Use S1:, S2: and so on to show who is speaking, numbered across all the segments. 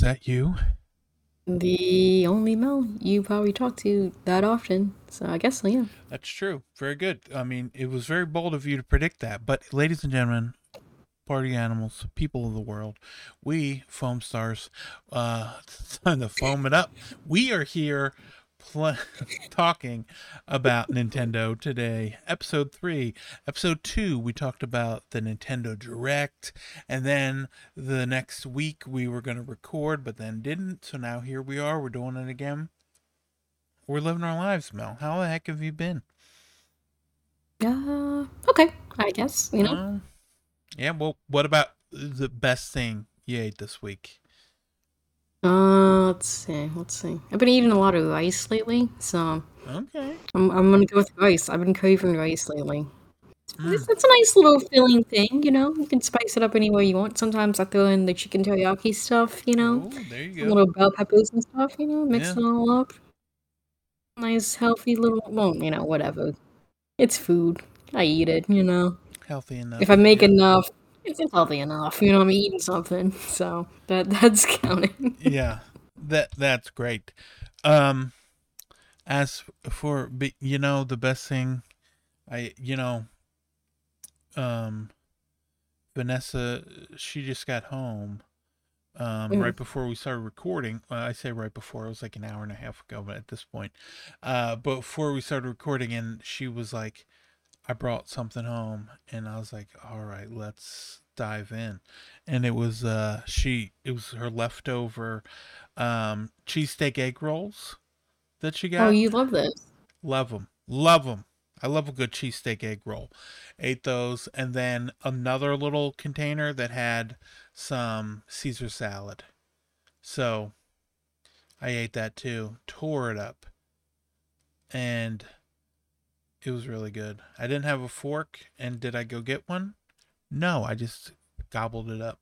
S1: Is that you?
S2: The only Mel you probably talk to that often. So I guess so, yeah.
S1: That's true. Very good. I mean, it was very bold of you to predict that. But, ladies and gentlemen, party animals, people of the world, we foam stars, uh, time to foam it up. We are here pl- talking about Nintendo today. Episode 3. Episode 2, we talked about the Nintendo Direct. And then the next week, we were going to record, but then didn't. So now here we are. We're doing it again. We're living our lives, Mel. How the heck have you been?
S2: Uh, okay, I guess, you know.
S1: Uh, yeah, well, what about the best thing you ate this week?
S2: Uh, let's see, let's see. I've been eating a lot of rice lately, so
S1: Okay.
S2: I'm, I'm gonna go with rice. I've been craving rice lately.
S1: Mm.
S2: It's, it's a nice little filling thing, you know. You can spice it up any way you want. Sometimes I throw in the chicken teriyaki stuff, you know,
S1: Oh, there you
S2: some
S1: go.
S2: little bell peppers and stuff, you know, mix
S1: Yeah.
S2: it all up. Nice, healthy little, well, you know, whatever. It's food. I eat it, you know.
S1: Healthy enough.
S2: If I make
S1: yeah.
S2: enough, it's healthy enough. You know, I'm eating something, so that that's counting.
S1: yeah that that's great um as for you know the best thing i you know um vanessa she just got home um
S2: Mhm.
S1: right before we started recording well, i say right before it was like an hour and a half ago but at this point uh before we started recording and she was like i brought something home and i was like all right let's dive in. And it was uh she it was her leftover um cheesesteak egg rolls that she got.
S2: Oh, you love this.
S1: love them love them i love a good cheesesteak egg roll. Ate those and then another little container that had some caesar salad. So i ate that too tore it up and it was really good. I didn't have a fork and did i go get one? No i just gobbled it up.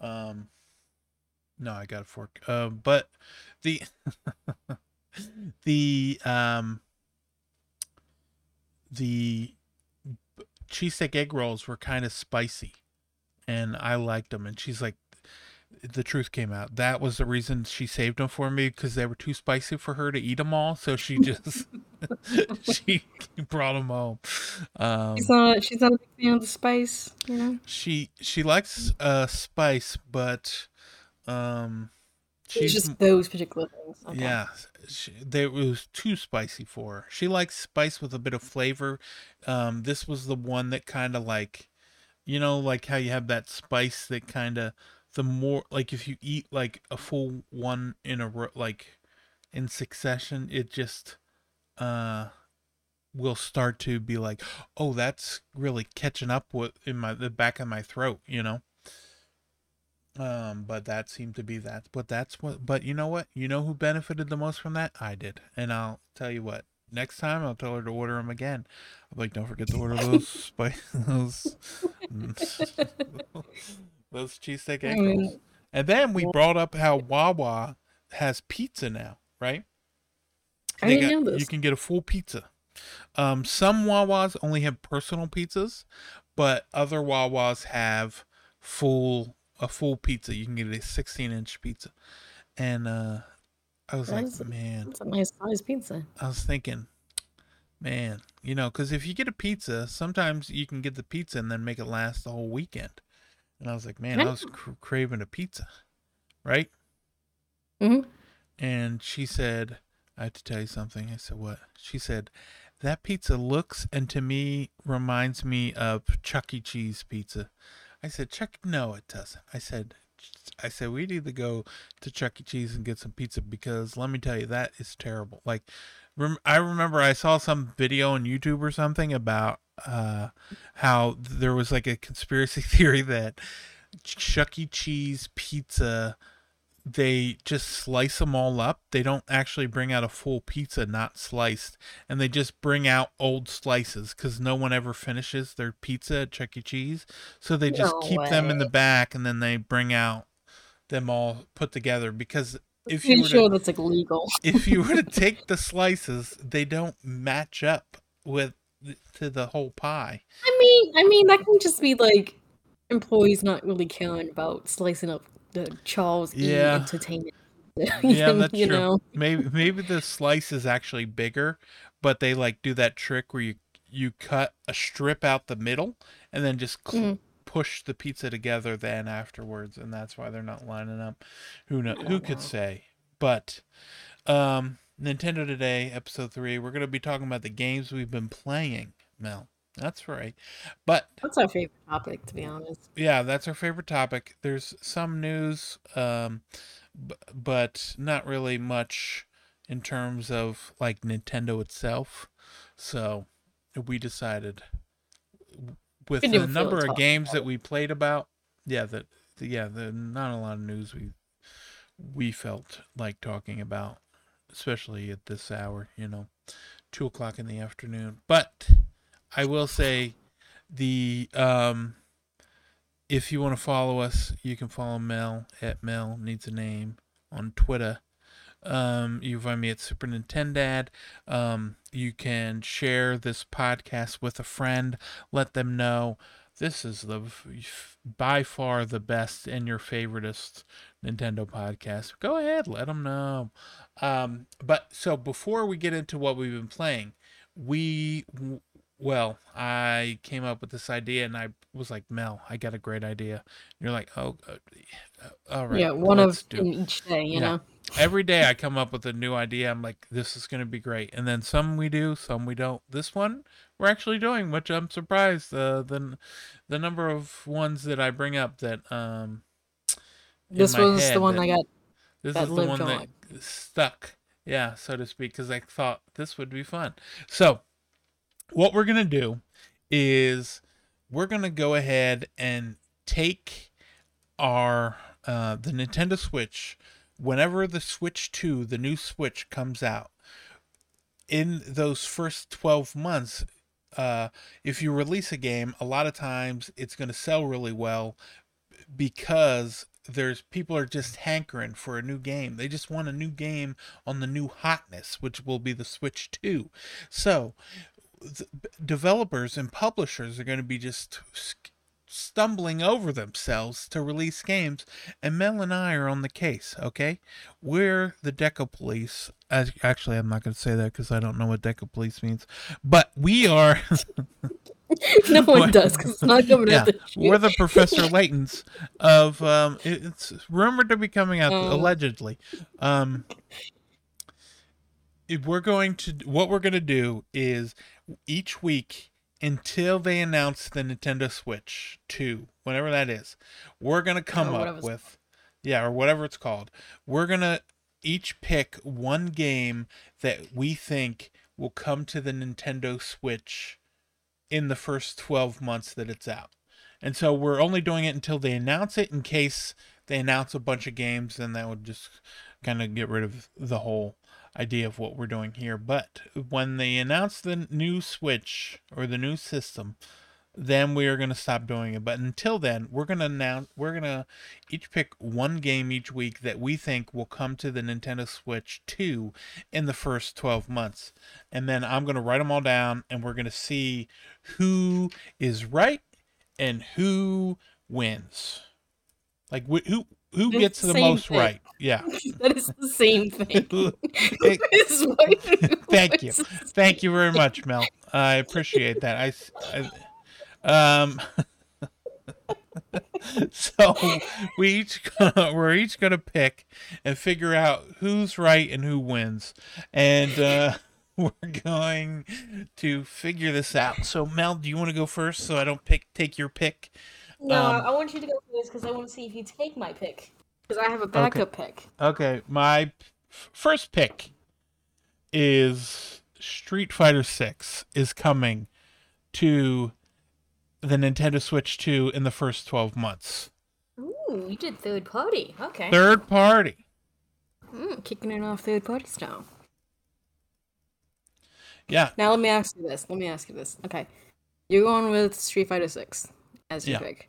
S1: Um no i got a fork. Uh, but the the um the cheesesteak egg rolls were kind of spicy and i liked them and she's like the truth came out. That was the reason she saved them for me because they were too spicy for her to eat them all so she just she brought them home um
S2: She's not. She's not a big fan of the spice. You know.
S1: she she likes uh spice but um
S2: It's just those particular things. Okay.
S1: Yeah, she, they, it was too spicy for her. She likes spice with a bit of flavor. Um, this was the one that kind of like, you know, like how you have that spice that kind of the more like if you eat like a full one in a row, like in succession, it just uh will start to be like, oh, that's really catching up with in my the back of my throat, you know. Um, but that seemed to be that. But that's what. But you know what? You know who benefited the most from that? I did. And I'll tell you what. Next time, I'll tell her to order them again. I'm like, don't forget to order those spice those those cheesesteak
S2: I.
S1: And then we brought up how Wawa has pizza now, right?
S2: I didn't
S1: got-
S2: know
S1: You can get a full pizza. Um, some Wawas only have personal pizzas, but other Wawas have full a full pizza. You can get a 16 inch pizza, and uh, I was like,
S2: That's,
S1: man,
S2: that's a nice size pizza.
S1: I was thinking, man, you know, because if you get a pizza, sometimes you can get the pizza and then make it last the whole weekend. And I was like, man, I was cr- craving a pizza, right?
S2: Mhm.
S1: And she said, I have to tell you something. I said, what? She said, that pizza looks and to me reminds me of Chuck E. Cheese pizza. I said, Chuck, no, it doesn't. I said, I said, we need to go to Chuck E. Cheese and get some pizza because let me tell you, that is terrible. Like, rem- I remember I saw some video on YouTube or something about uh, how there was like a conspiracy theory that Chuck E. Cheese pizza they just slice them all up. They don't actually bring out a full pizza not sliced, and they just bring out old slices because no one ever finishes their pizza at Chuck E. Cheese. So they just
S2: No
S1: keep them in the back, and then they bring out them all put together. Because if you
S2: sure
S1: to
S2: that's like legal.
S1: if you were to take the slices, they don't match up with to the whole pie.
S2: I mean, I mean that can just be like employees not really caring about slicing up the Charles
S1: Yeah.
S2: E Entertainment.
S1: Yeah, that's
S2: you
S1: true.
S2: know.
S1: Maybe maybe the slice is actually bigger, but they like do that trick where you you cut a strip out the middle and then just cl-
S2: Mhm.
S1: push the pizza together then afterwards, and that's why they're not lining up. Who know? Who
S2: don't
S1: could
S2: know.
S1: say? But um, Nintendo Today, episode three, we're gonna be talking about the games we've been playing. Mel, that's right. But
S2: That's our favorite topic, to be honest.
S1: yeah, that's our favorite topic. There's some news, um, b- but not really much in terms of like Nintendo itself. So we decided w- with the number of
S2: talk
S1: games that we played about, yeah, that yeah, the not a lot of news we we felt like talking about, especially at this hour, you know, two o'clock in the afternoon. But I will say the um if you want to follow us, you can follow Mel at Mel needs a name on Twitter. Um, you find me at Super Nintendad. Um, you can share this podcast with a friend. Let them know this is the by far the best and your favoriteest Nintendo podcast. Go ahead, let them know. Um, but so before we get into what we've been playing, we well, I came up with this idea and I was like, Mel, I got a great idea. And you're like, oh, uh, all right.
S2: yeah, one of each day, you
S1: Yeah.
S2: know.
S1: Every day I come up with a new idea. I'm like, this is going to be great. And then some we do, some we don't. This one we're actually doing, which I'm surprised. Uh, the, the number of ones that I bring up that, um,
S2: This was
S1: head
S2: the one
S1: that-
S2: I got.
S1: this is the one
S2: on.
S1: that stuck, yeah, so to speak, because I thought this would be fun. So, what we're gonna do is we're gonna go ahead and take our uh, the Nintendo Switch whenever the Switch Two, the new Switch, comes out. In those first twelve months, uh, if you release a game, a lot of times it's going to sell really well because there's people are just hankering for a new game. They just want a new game on the new hotness, which will be the Switch 2. So, developers and publishers are going to be just stumbling over themselves to release games, and Mel and I are on the case. Okay, we're the Deca Police. As, actually, I'm not going to say that because I don't know what Deca Police means, but we are.
S2: no one does because it's not coming
S1: Yeah, we're the Professor Laytons of um it's rumored to be coming out
S2: Um.
S1: allegedly. Um if we're going to what we're going to do is each week until they announce the Nintendo Switch 2, whatever that is. We're going to come up with yeah, or whatever it's called. We're going to each pick one game that we think will come to the Nintendo Switch in the first 12 months that it's out. And so we're only doing it until they announce it in case they announce a bunch of games then that would just kind of get rid of the whole idea of what we're doing here. But when they announce the new Switch or the new system, then we are going to stop doing it. But until then, we're going to announce we're going to each pick one game each week that we think will come to the Nintendo Switch 2 in the first 12 months. And then I'm going to write them all down and we're going to see who is right and who wins. Like wh- who who gets
S2: the
S1: most
S2: thing.
S1: right? Yeah.
S2: that is the same thing.
S1: It-
S2: This is what-
S1: Thank you. Thank you very much, Mel. I appreciate that. I, um so we each gonna, we're each going to pick and figure out who's right and who wins. And uh we're going to figure this out. So Mel, do you want to go first so I don't pick take your pick?
S2: No,
S1: Um,
S2: I want you to go first because I want to see if you take my pick. Because I have a backup pick.
S1: Okay, my first pick is Street Fighter 6 is coming to the Nintendo Switch 2 in the first 12 months.
S2: Ooh, you did third party. Okay.
S1: Third party.
S2: Mm, kicking it off third party style.
S1: Yeah.
S2: Now let me ask you this. Let me ask you this. Okay, you're going with Street Fighter Six as your
S1: Yeah.
S2: pick.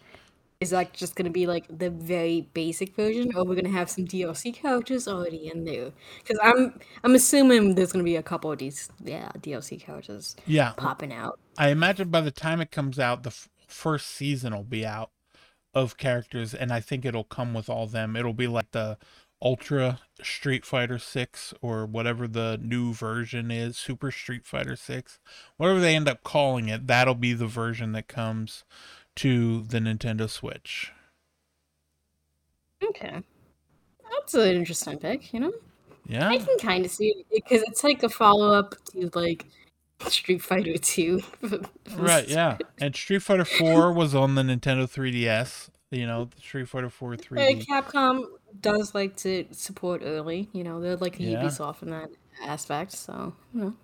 S2: Is that just gonna be like the very basic version, or we're gonna have some DLC characters already in there? Because I'm I'm assuming there's gonna be a couple of these yeah DLC characters
S1: Yeah.
S2: popping out.
S1: I imagine by the time it comes out, the f- first season will be out. of characters, and I think it'll come with all them. It'll be like the Ultra Street Fighter 6 or whatever the new version is, Super Street Fighter 6. Whatever they end up calling it, that'll be the version that comes to the Nintendo Switch.
S2: Okay. That's an interesting pick, you know?
S1: Yeah.
S2: I can kind of see it because it's like a follow up to like Street Fighter 2.
S1: Right, yeah. And Street Fighter 4 was on the Nintendo 3DS. You know, the Street Fighter 4
S2: Uh,
S1: 3D.
S2: Capcom does like to support early, you know, they're like
S1: Yeah.
S2: Ubisoft in that aspect, so, you know.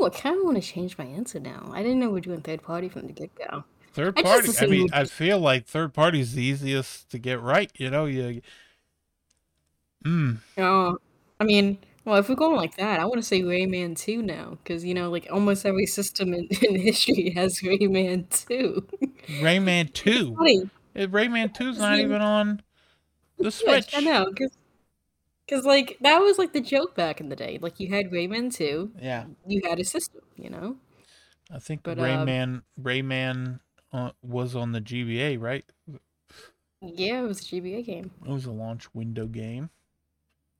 S2: Ooh, I kind of want to change my answer now. I didn't know we are doing third party from the get go.
S1: Third party. I
S2: assumed
S1: mean, I feel like third party is the easiest to get right. You know, you. Mm,
S2: Oh, I mean, well, if we're going like that, I want to say Rayman 2 now, because, you know, like almost every system in, in history has Rayman 2.
S1: Rayman 2.
S2: Funny.
S1: Eh, Rayman 2's not even on the
S2: Switch,
S1: Switch.
S2: I know, because, like, that was like the joke back in the day. Like, you had Rayman 2,
S1: Yeah.
S2: you had a system, you know?
S1: I think
S2: But, uh,
S1: Rayman Rayman uh, was on the GBA, right?
S2: Yeah, it was a GBA game.
S1: It was a launch window game.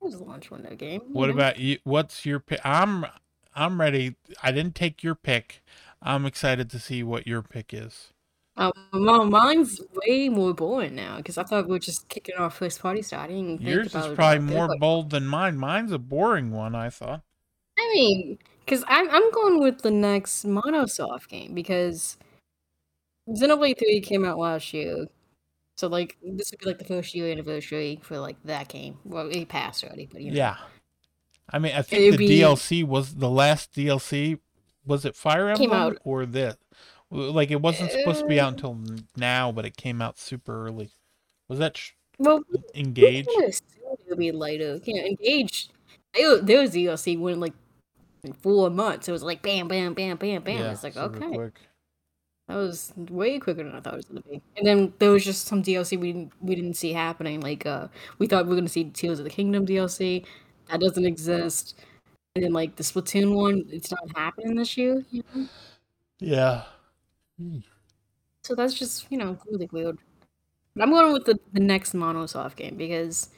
S2: It was a launch window game.
S1: What
S2: know?
S1: about you? What's your pick? I'm I'm ready. I didn't take your pick. I'm excited to see what your pick is.
S2: Um, well, mine's way more boring now because I thought we were just kicking off first party start. I didn't think
S1: Yours is probably more
S2: party.
S1: bold than mine. Mine's a boring one, I thought.
S2: I mean, because I'm I'm going with the next Monosoft game because Xenoblade Three came out last year, so like this would be like the first year anniversary for like that game. Well, it passed already, but you know.
S1: Yeah. I mean, I think
S2: It'd
S1: the
S2: be-
S1: DLC was the last DLC. Was it Fire Emblem or this? Like it wasn't supposed to be out
S2: Uh,
S1: until now, but it came out super early. Was that sh-
S2: Well,
S1: Engage?
S2: I assumed it would be later. Yeah, engaged. There was DLC when like in four months. It was like bam, bam, bam, bam, bam.
S1: Yeah,
S2: it's like okay,
S1: quick.
S2: That was way quicker than I thought it was gonna be. And then there was just some DLC we didn't we didn't see happening. Like uh, we thought we were gonna see Tears of the Kingdom DLC. That doesn't exist. And then like the Splatoon one, it's not happening this year. You know?
S1: Yeah.
S2: So that's just you know really weird. But I'm going with the, the next Monosoft game because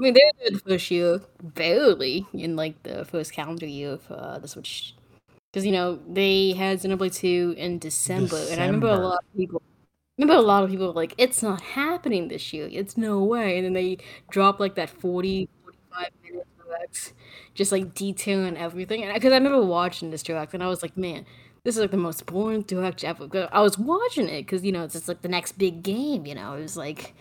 S2: I mean they did first year barely in like the first calendar year for uh, the Switch because you know they had Xenoblade 2 in December, and I remember a lot of people. Remember a lot of people were like, it's not happening this year. It's no way. And then they dropped like that 40, 45 minute direct, just like detailing everything. And because I remember watching this direct, and I was like, man, this is like the most boring direct ever. I was watching it because you know it's just like the next big game. You know, it was like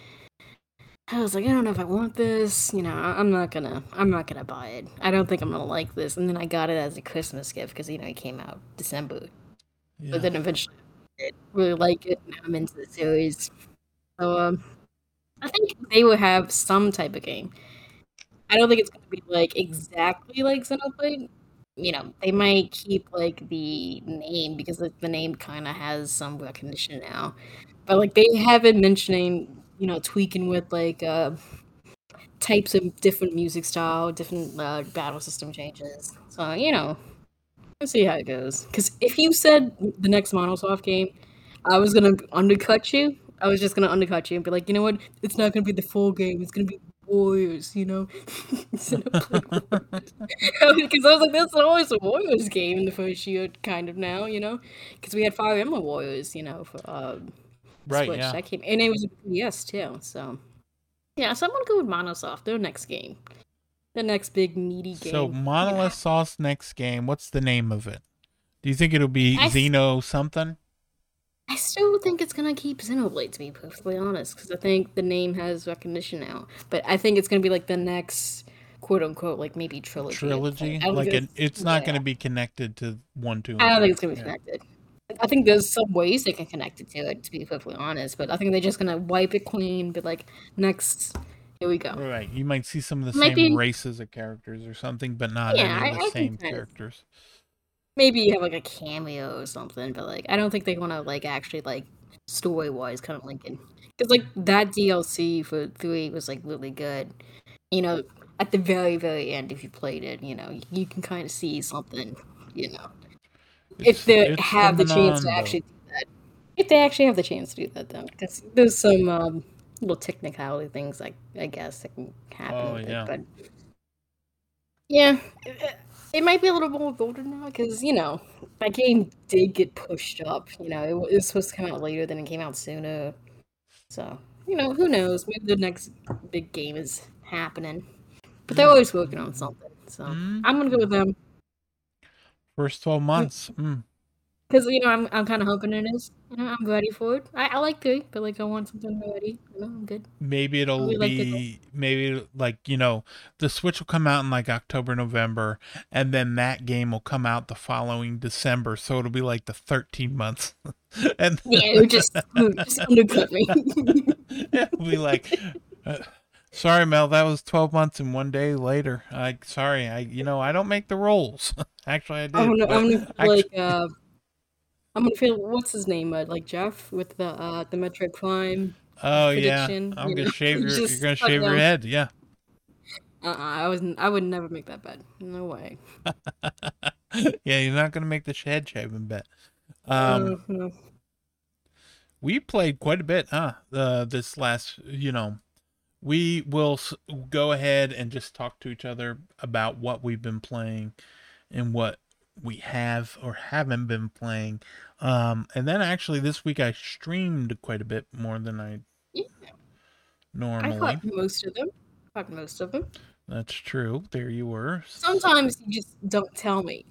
S2: I was like, I don't know if I want this. You know, I'm not gonna, I'm not gonna buy it. I don't think I'm gonna like this. And then I got it as a Christmas gift because you know it came out December.
S1: Yeah.
S2: But then eventually, I really like it. And I'm into the series. So um, I think they will have some type of game. I don't think it's gonna be like exactly like Xenoblade. You know, they might keep like the name because like, the name kind of has some recognition now. But like they have been mentioning, you know, tweaking with like uh, types of different music style, different uh, battle system changes. So you know, see how it goes. Because if you said the next Monosoft game, I was gonna undercut you. I was just gonna undercut you and be like, you know what? It's not gonna be the full game. It's gonna be Warriors. You know, Because I was like, that's always a Warriors game in the first year, kind of now. You know, because we had Fire Emblem Warriors. You know, for uh,
S1: Right,
S2: Switch
S1: yeah.
S2: that came, and it was a PS too. So yeah, so I'm gonna go with Monosoft. Their next game, the next big meaty game.
S1: So Monolith Soft's next game, what's the name of it? Do you think it'll be
S2: I
S1: Xeno something?
S2: I still think it's gonna keep Xenoblade to be perfectly honest, because I think the name has recognition now. But I think it's gonna be like the next quote unquote like maybe trilogy.
S1: Trilogy? Like it, it's not
S2: yeah.
S1: going to be connected to one, two.
S2: I don't think it's gonna be
S1: Yeah.
S2: connected. I think there's some ways they can connect it to it, to be perfectly honest. But I think they're just gonna wipe it clean, be like, next, here we go.
S1: Right. You might see some of the
S2: Might
S1: same
S2: be-
S1: races of characters or something, but not
S2: Yeah,
S1: any of the
S2: I
S1: same
S2: think kind of-
S1: characters.
S2: maybe you have like a cameo or something, but like I don't think they want to like actually like story wise kind of link in because like that DLC for three was like really good. You know, at the very very end, if you played it, you know you can kind of see something. You know, if they have the chance to actually do that. If they actually have the chance to do that, though, because there's some um, little technicality things, like I guess, that can happen
S1: Oh, yeah.
S2: it. But yeah, it, it might be a little more golden now because you know that game did get pushed up. You know, it, it was supposed to come out later than it came out sooner. So you know, who knows? Maybe the next big game is happening. But they're always working on something. So
S1: Mhm.
S2: I'm gonna go with them
S1: First 12 months. Mm.
S2: because you know I'm I'm kind of hoping it is. You know, I'm ready for it. I, I like three, but like I want something ready. You know, I'm good.
S1: Maybe it'll
S2: we like
S1: be, maybe like, you know, the Switch will come out in like October, November, and then that game will come out the following December. So it'll be like the 13 months. and
S2: Yeah, it would just it just undercut me.
S1: it'll be like, uh, sorry, Mel, that was 12 months and one day later. I, sorry, I, you know, I don't make the rolls. Actually, I did.
S2: I'm gonna, I'm gonna feel
S1: actu-
S2: like uh, I'm gonna feel what's his name, uh, like Jeff with the uh the Metroid Prime.
S1: oh, yeah. I'm
S2: you
S1: going
S2: know,
S1: to shave your, you're
S2: cut
S1: shave your head. Yeah.
S2: Uh, uh I was I would never make that bet. No way.
S1: yeah, you're not going to make the head shaving bet. Um,
S2: no.
S1: we played quite a bit, huh? Uh, this last, you know, we will go ahead and just talk to each other about what we've been playing and what we have or haven't been playing. Um, and then actually this week I streamed quite a bit more than I
S2: Yeah, I
S1: normally.
S2: caught most of them. Caught most of them.
S1: That's true. There you were.
S2: Sometimes you just don't tell me,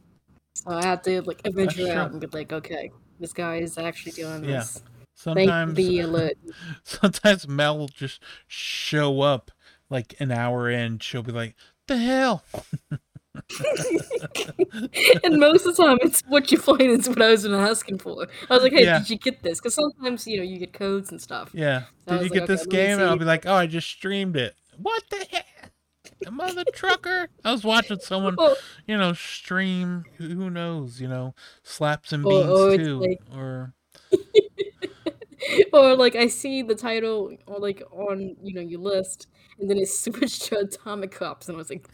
S2: so I have to like venture out and be like, okay, this guy is actually doing
S1: Yeah.
S2: this.
S1: Sometimes
S2: the alert.
S1: sometimes Mel will just show up like an hour in. She'll be like, "The hell."
S2: and most of the time, it's what you find is what I was asking for. I was like, "Hey,
S1: Yeah.
S2: did you get this?" Because sometimes you know you get codes and stuff.
S1: Yeah.
S2: So
S1: Did you
S2: was
S1: get
S2: like,
S1: this
S2: okay,
S1: game? And I'll be like, oh, I just streamed it. What the heck? The mother trucker. I was watching someone, you know, stream. Who knows? You know, slaps and beans
S2: or
S1: too.
S2: like-
S1: or
S2: or like I see the title or like on you know your list, and then it switched to Atomic Crops, and I was like,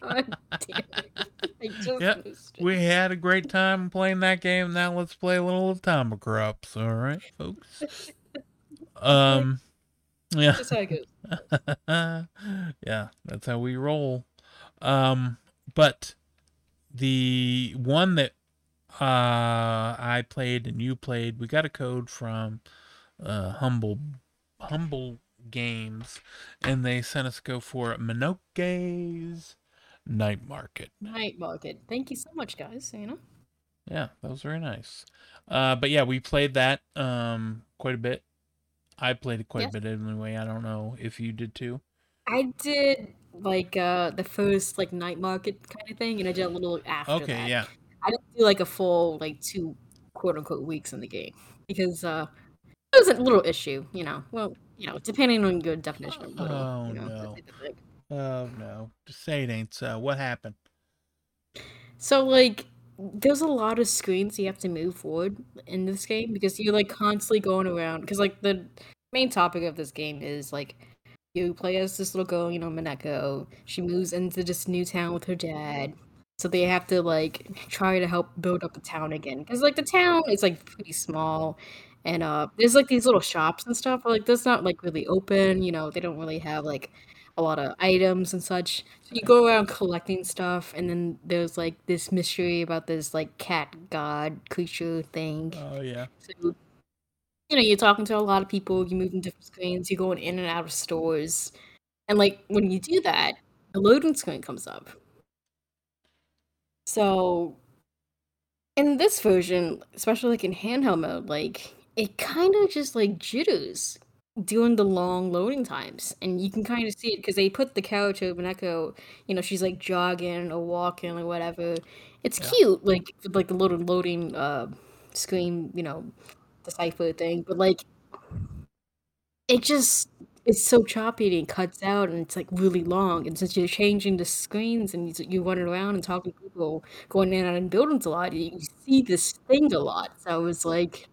S2: "God damn it!" I just
S1: Yep,
S2: missed it.
S1: we had a great time playing that game. Now let's play a little Atomic Crops. All right, folks. Um, yeah.
S2: Just how it goes.
S1: yeah, that's how we roll. Um, but the one that uh I played and you played, we got a code from uh Humble Humble Games and they sent us to go for Mineko's Night Market.
S2: Night Market. Thank you so much, guys. You know.
S1: Yeah, that was very nice. Uh but yeah, we played that um quite a bit. I played it quite
S2: Yes.
S1: a bit anyway. I don't know if you did too.
S2: I did like uh the first like night market kind of thing, and I did a little after
S1: Okay,
S2: that.
S1: yeah.
S2: I didn't do like a full like two quote unquote weeks in the game because uh was a little issue, you know. Well, you know, depending on your definition of little,
S1: Oh,
S2: you know,
S1: no.
S2: type of thing.
S1: Oh no. Just say it ain't so. What happened?
S2: So like there's a lot of screens you have to move forward in this game because you're like constantly going around because like the main topic of this game is like you play as this little girl, you know, Mineko. She moves into this new town with her dad. So they have to like try to help build up the town again. Because like the town is like pretty small and uh there's like these little shops and stuff, but like that's not like really open, you know, they don't really have like a lot of items and such. So you go around collecting stuff, and then there's like this mystery about this like cat god creature thing.
S1: Oh yeah.
S2: So you know, you're talking to a lot of people. You move in different screens. You're going in and out of stores, and like when you do that, a loading screen comes up. So in this version, especially like in handheld mode, like it kind of just like jitters during the long loading times, and you can kind of see it because they put the character Mineko, you know, she's like jogging or walking or whatever. It's
S1: Yeah.
S2: cute, like like the little loading uh screen, you know, decipher thing, but like it just it's so choppy and it cuts out and it's like really long. And since you're changing the screens and you- you're running around and talking to people, going in and out in buildings a lot, you, you see this thing a lot. So it's like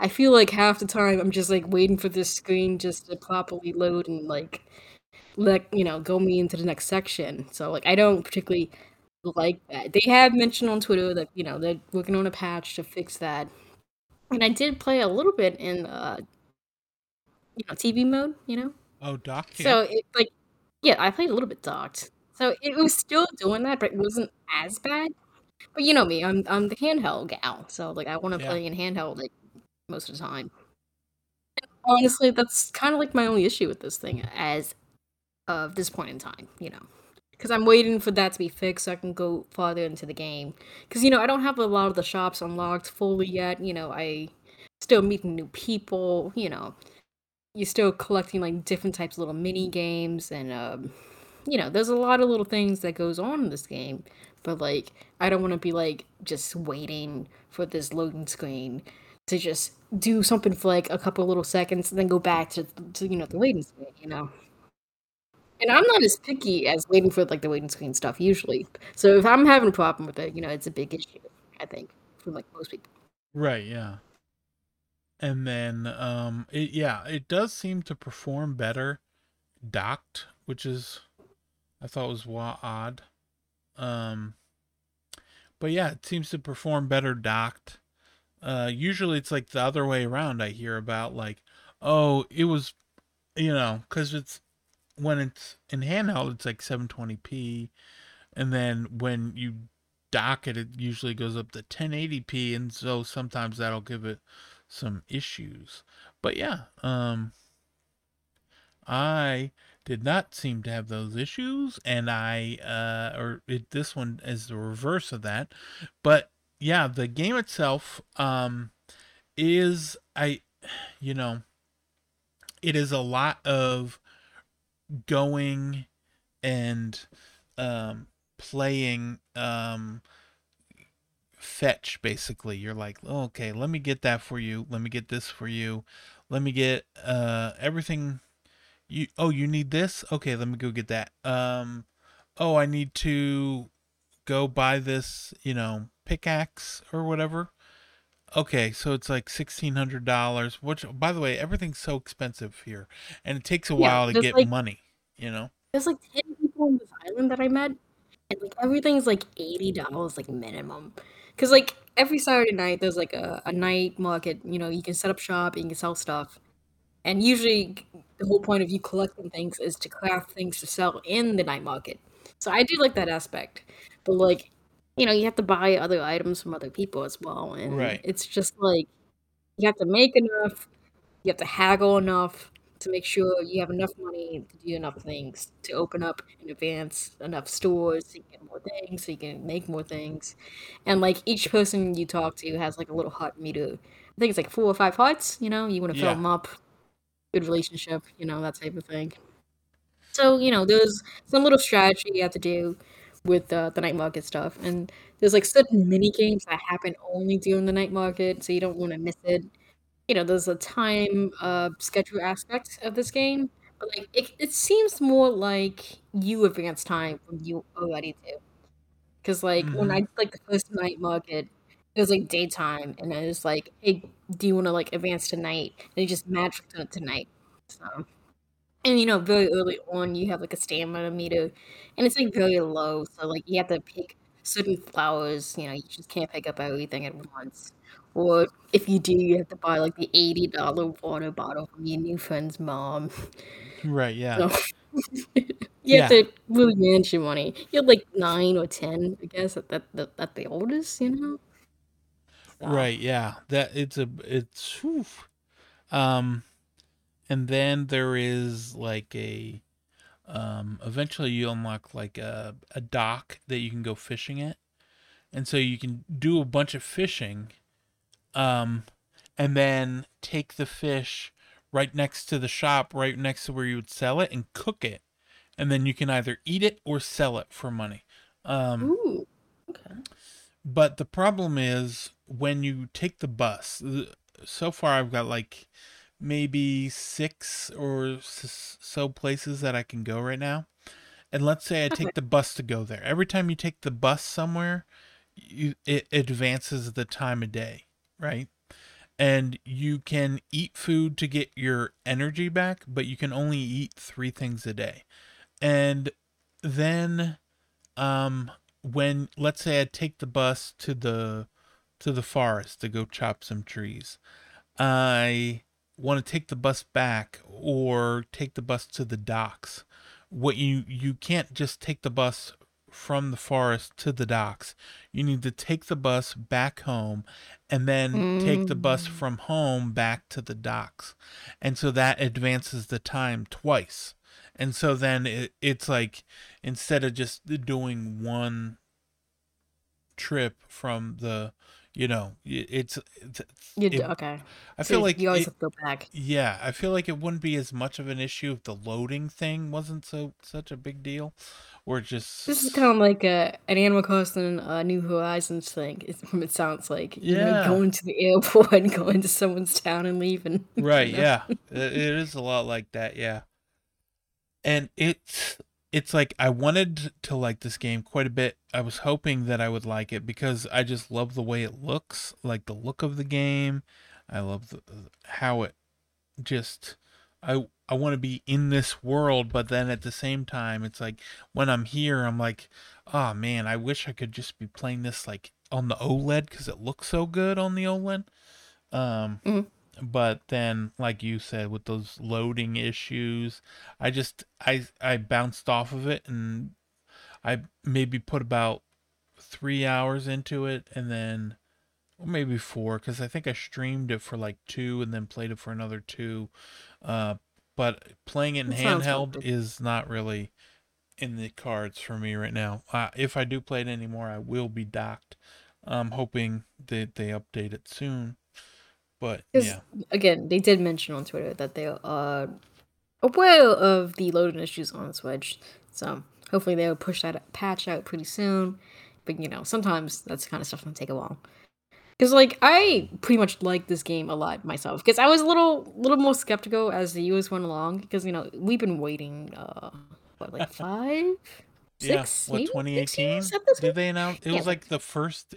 S2: I feel like half the time I'm just like waiting for this screen just to properly load and like let you know go me into the next section. So like I don't particularly like that. They have mentioned on Twitter that you know they're working on a patch to fix that. And I did play a little bit in uh you know, TV mode, you know?
S1: Oh, dock.
S2: So it like yeah, I played a little bit docked. So it was still doing that, but it wasn't as bad. But you know me, I'm I'm the handheld gal, so like I want to
S1: Yeah.
S2: play in handheld like most of the time. Honestly, that's kind of like my only issue with this thing as of this point in time, you know. Because I'm waiting for that to be fixed so I can go farther into the game. Because, you know, I don't have a lot of the shops unlocked fully yet. You know, I still meeting new people, you know. You're still collecting like different types of little mini games and um you know, there's a lot of little things that goes on in this game, but like I don't want to be like just waiting for this loading screen to just do something for like a couple little seconds and then go back to, to you know the waiting screen, you know. And I'm not as picky as waiting for like the waiting screen stuff usually. So if I'm having a problem with it, you know, it's a big issue. I think for like most people.
S1: Right. Yeah. And then, um, it yeah, it does seem to perform better docked, which is I thought was wa- odd. Um, but yeah, it seems to perform better docked. Uh, usually it's like the other way around. I hear about like, oh, it was, you know, because it's when it's in handheld, it's like 720p, and then when you dock it, it usually goes up to 1080p, and so sometimes that'll give it some issues. But yeah, um, I did not seem to have those issues, and I uh, or it, this one is the reverse of that. But yeah, the game itself um, is I, you know, it is a lot of going and um, playing um, fetch basically. You're like oh, okay let me get that for you. Let me get this for you. Let me get uh everything you oh you need this? Okay let me go get that. Um oh i need to go buy this you know pickaxe or whatever okay so it's like $1600 which by the way everything's so expensive here and it takes a
S2: Yeah,
S1: while to get
S2: like
S1: money you know
S2: there's like ten people on this island that I met, and like everything's like eighty dollars like minimum. Cause like every Saturday night there's like a, a night market. You know, you can set up shop, and you can sell stuff, and usually the whole point of you collecting things is to craft things to sell in the night market. So I do like that aspect, but like you know you have to buy other items from other people as well, and
S1: right
S2: it's just like you have to make enough you have to haggle enough to make sure you have enough money to do enough things to open up in advance enough stores so you can get more things, so you can make more things. And like each person you talk to has like a little heart meter. I think it's like four or five hearts, you know, you want to fill
S1: yeah
S2: them up, good relationship, you know, that type of thing. So, you know, there's some little strategy you have to do with uh, the night market stuff. And there's like certain mini games that happen only during the night market, so you don't want to miss it you know, there's a time uh, schedule aspect of this game, but like it, it seems more like you advance time when you already do. Because like when
S1: mm-hmm
S2: I like the first night market, it was like daytime, and I was like, "Hey, do you want to like advance to night?" And it just matched to, to night. So and you know, very early on, you have like a stamina meter, and it's like very low. So like you have to pick certain flowers. You know, you just can't pick up everything at once. Or if you do, you have to buy like the eighty dollar water bottle from your new friend's mom.
S1: right yeah
S2: So you have
S1: yeah
S2: to really manage your money. You're like nine or ten, I guess, at that at, at the oldest. You know. So
S1: right yeah that it's a it's whew. um and then there is like a um eventually you unlock like a, a dock that you can go fishing at. And so you can do a bunch of fishing um and then take the fish right next to the shop right next to where you would sell it and cook it. And then you can either eat it or sell it for money. Um
S2: ooh, okay.
S1: but the problem is when you take the bus so far i've got like maybe six or so places that i can go right now and let's say I take the bus to go there. Every time you take the bus somewhere, you, it advances the time of day, right? And you can eat food to get your energy back, but you can only eat three things a day. And then, um, when let's say I take the bus to the to the forest to go chop some trees. I want to take the bus back or take the bus to the docks. What you you can't just take the bus from the forest to the docks. You need to take the bus back home and then mm. take the bus mm. from home back to the docks. And so that advances the time twice. And so then it, it's like instead of just doing one trip from the you know it's, it's
S2: you it, okay
S1: i so feel like
S2: you always
S1: it,
S2: have to go back
S1: yeah i feel like it wouldn't be as much of an issue if the loading thing wasn't so such a big deal or just
S2: this is kind of like a an animal crossing uh, new horizons thing it, it sounds like you yeah. know going to the airport and going to someone's town and leaving
S1: right you know? yeah it is a lot like that yeah and it's it's like I wanted to like this game quite a bit. I was hoping that I would like it because I just love the way it looks, like the look of the game. I love the, how it just I I want to be in this world, but then at the same time, it's like when I'm here, I'm like, oh man, I wish I could just be playing this like on the OLED because it looks so good on the OLED. Um, mm-hmm but then like you said with those loading issues i just i i bounced off of it and i maybe put about three hours into it and then maybe four because i think i streamed it for like two and then played it for another two. Uh but playing it in handheld is not really in the cards for me right now. Uh, if i do play it anymore i will be docked. I'm hoping that they update it soon. But yeah,
S2: again, they did mention on Twitter that they are aware of the loading issues on Switch. So hopefully they'll push that patch out pretty soon. But you know, sometimes that's kind of stuff can take a while. Because like I pretty much like this game a lot myself. Because I was a little little more skeptical as the years went along. Because you know we've been waiting uh what like five, six,
S1: yeah, what 2018? Did they announce? It yeah. was like the first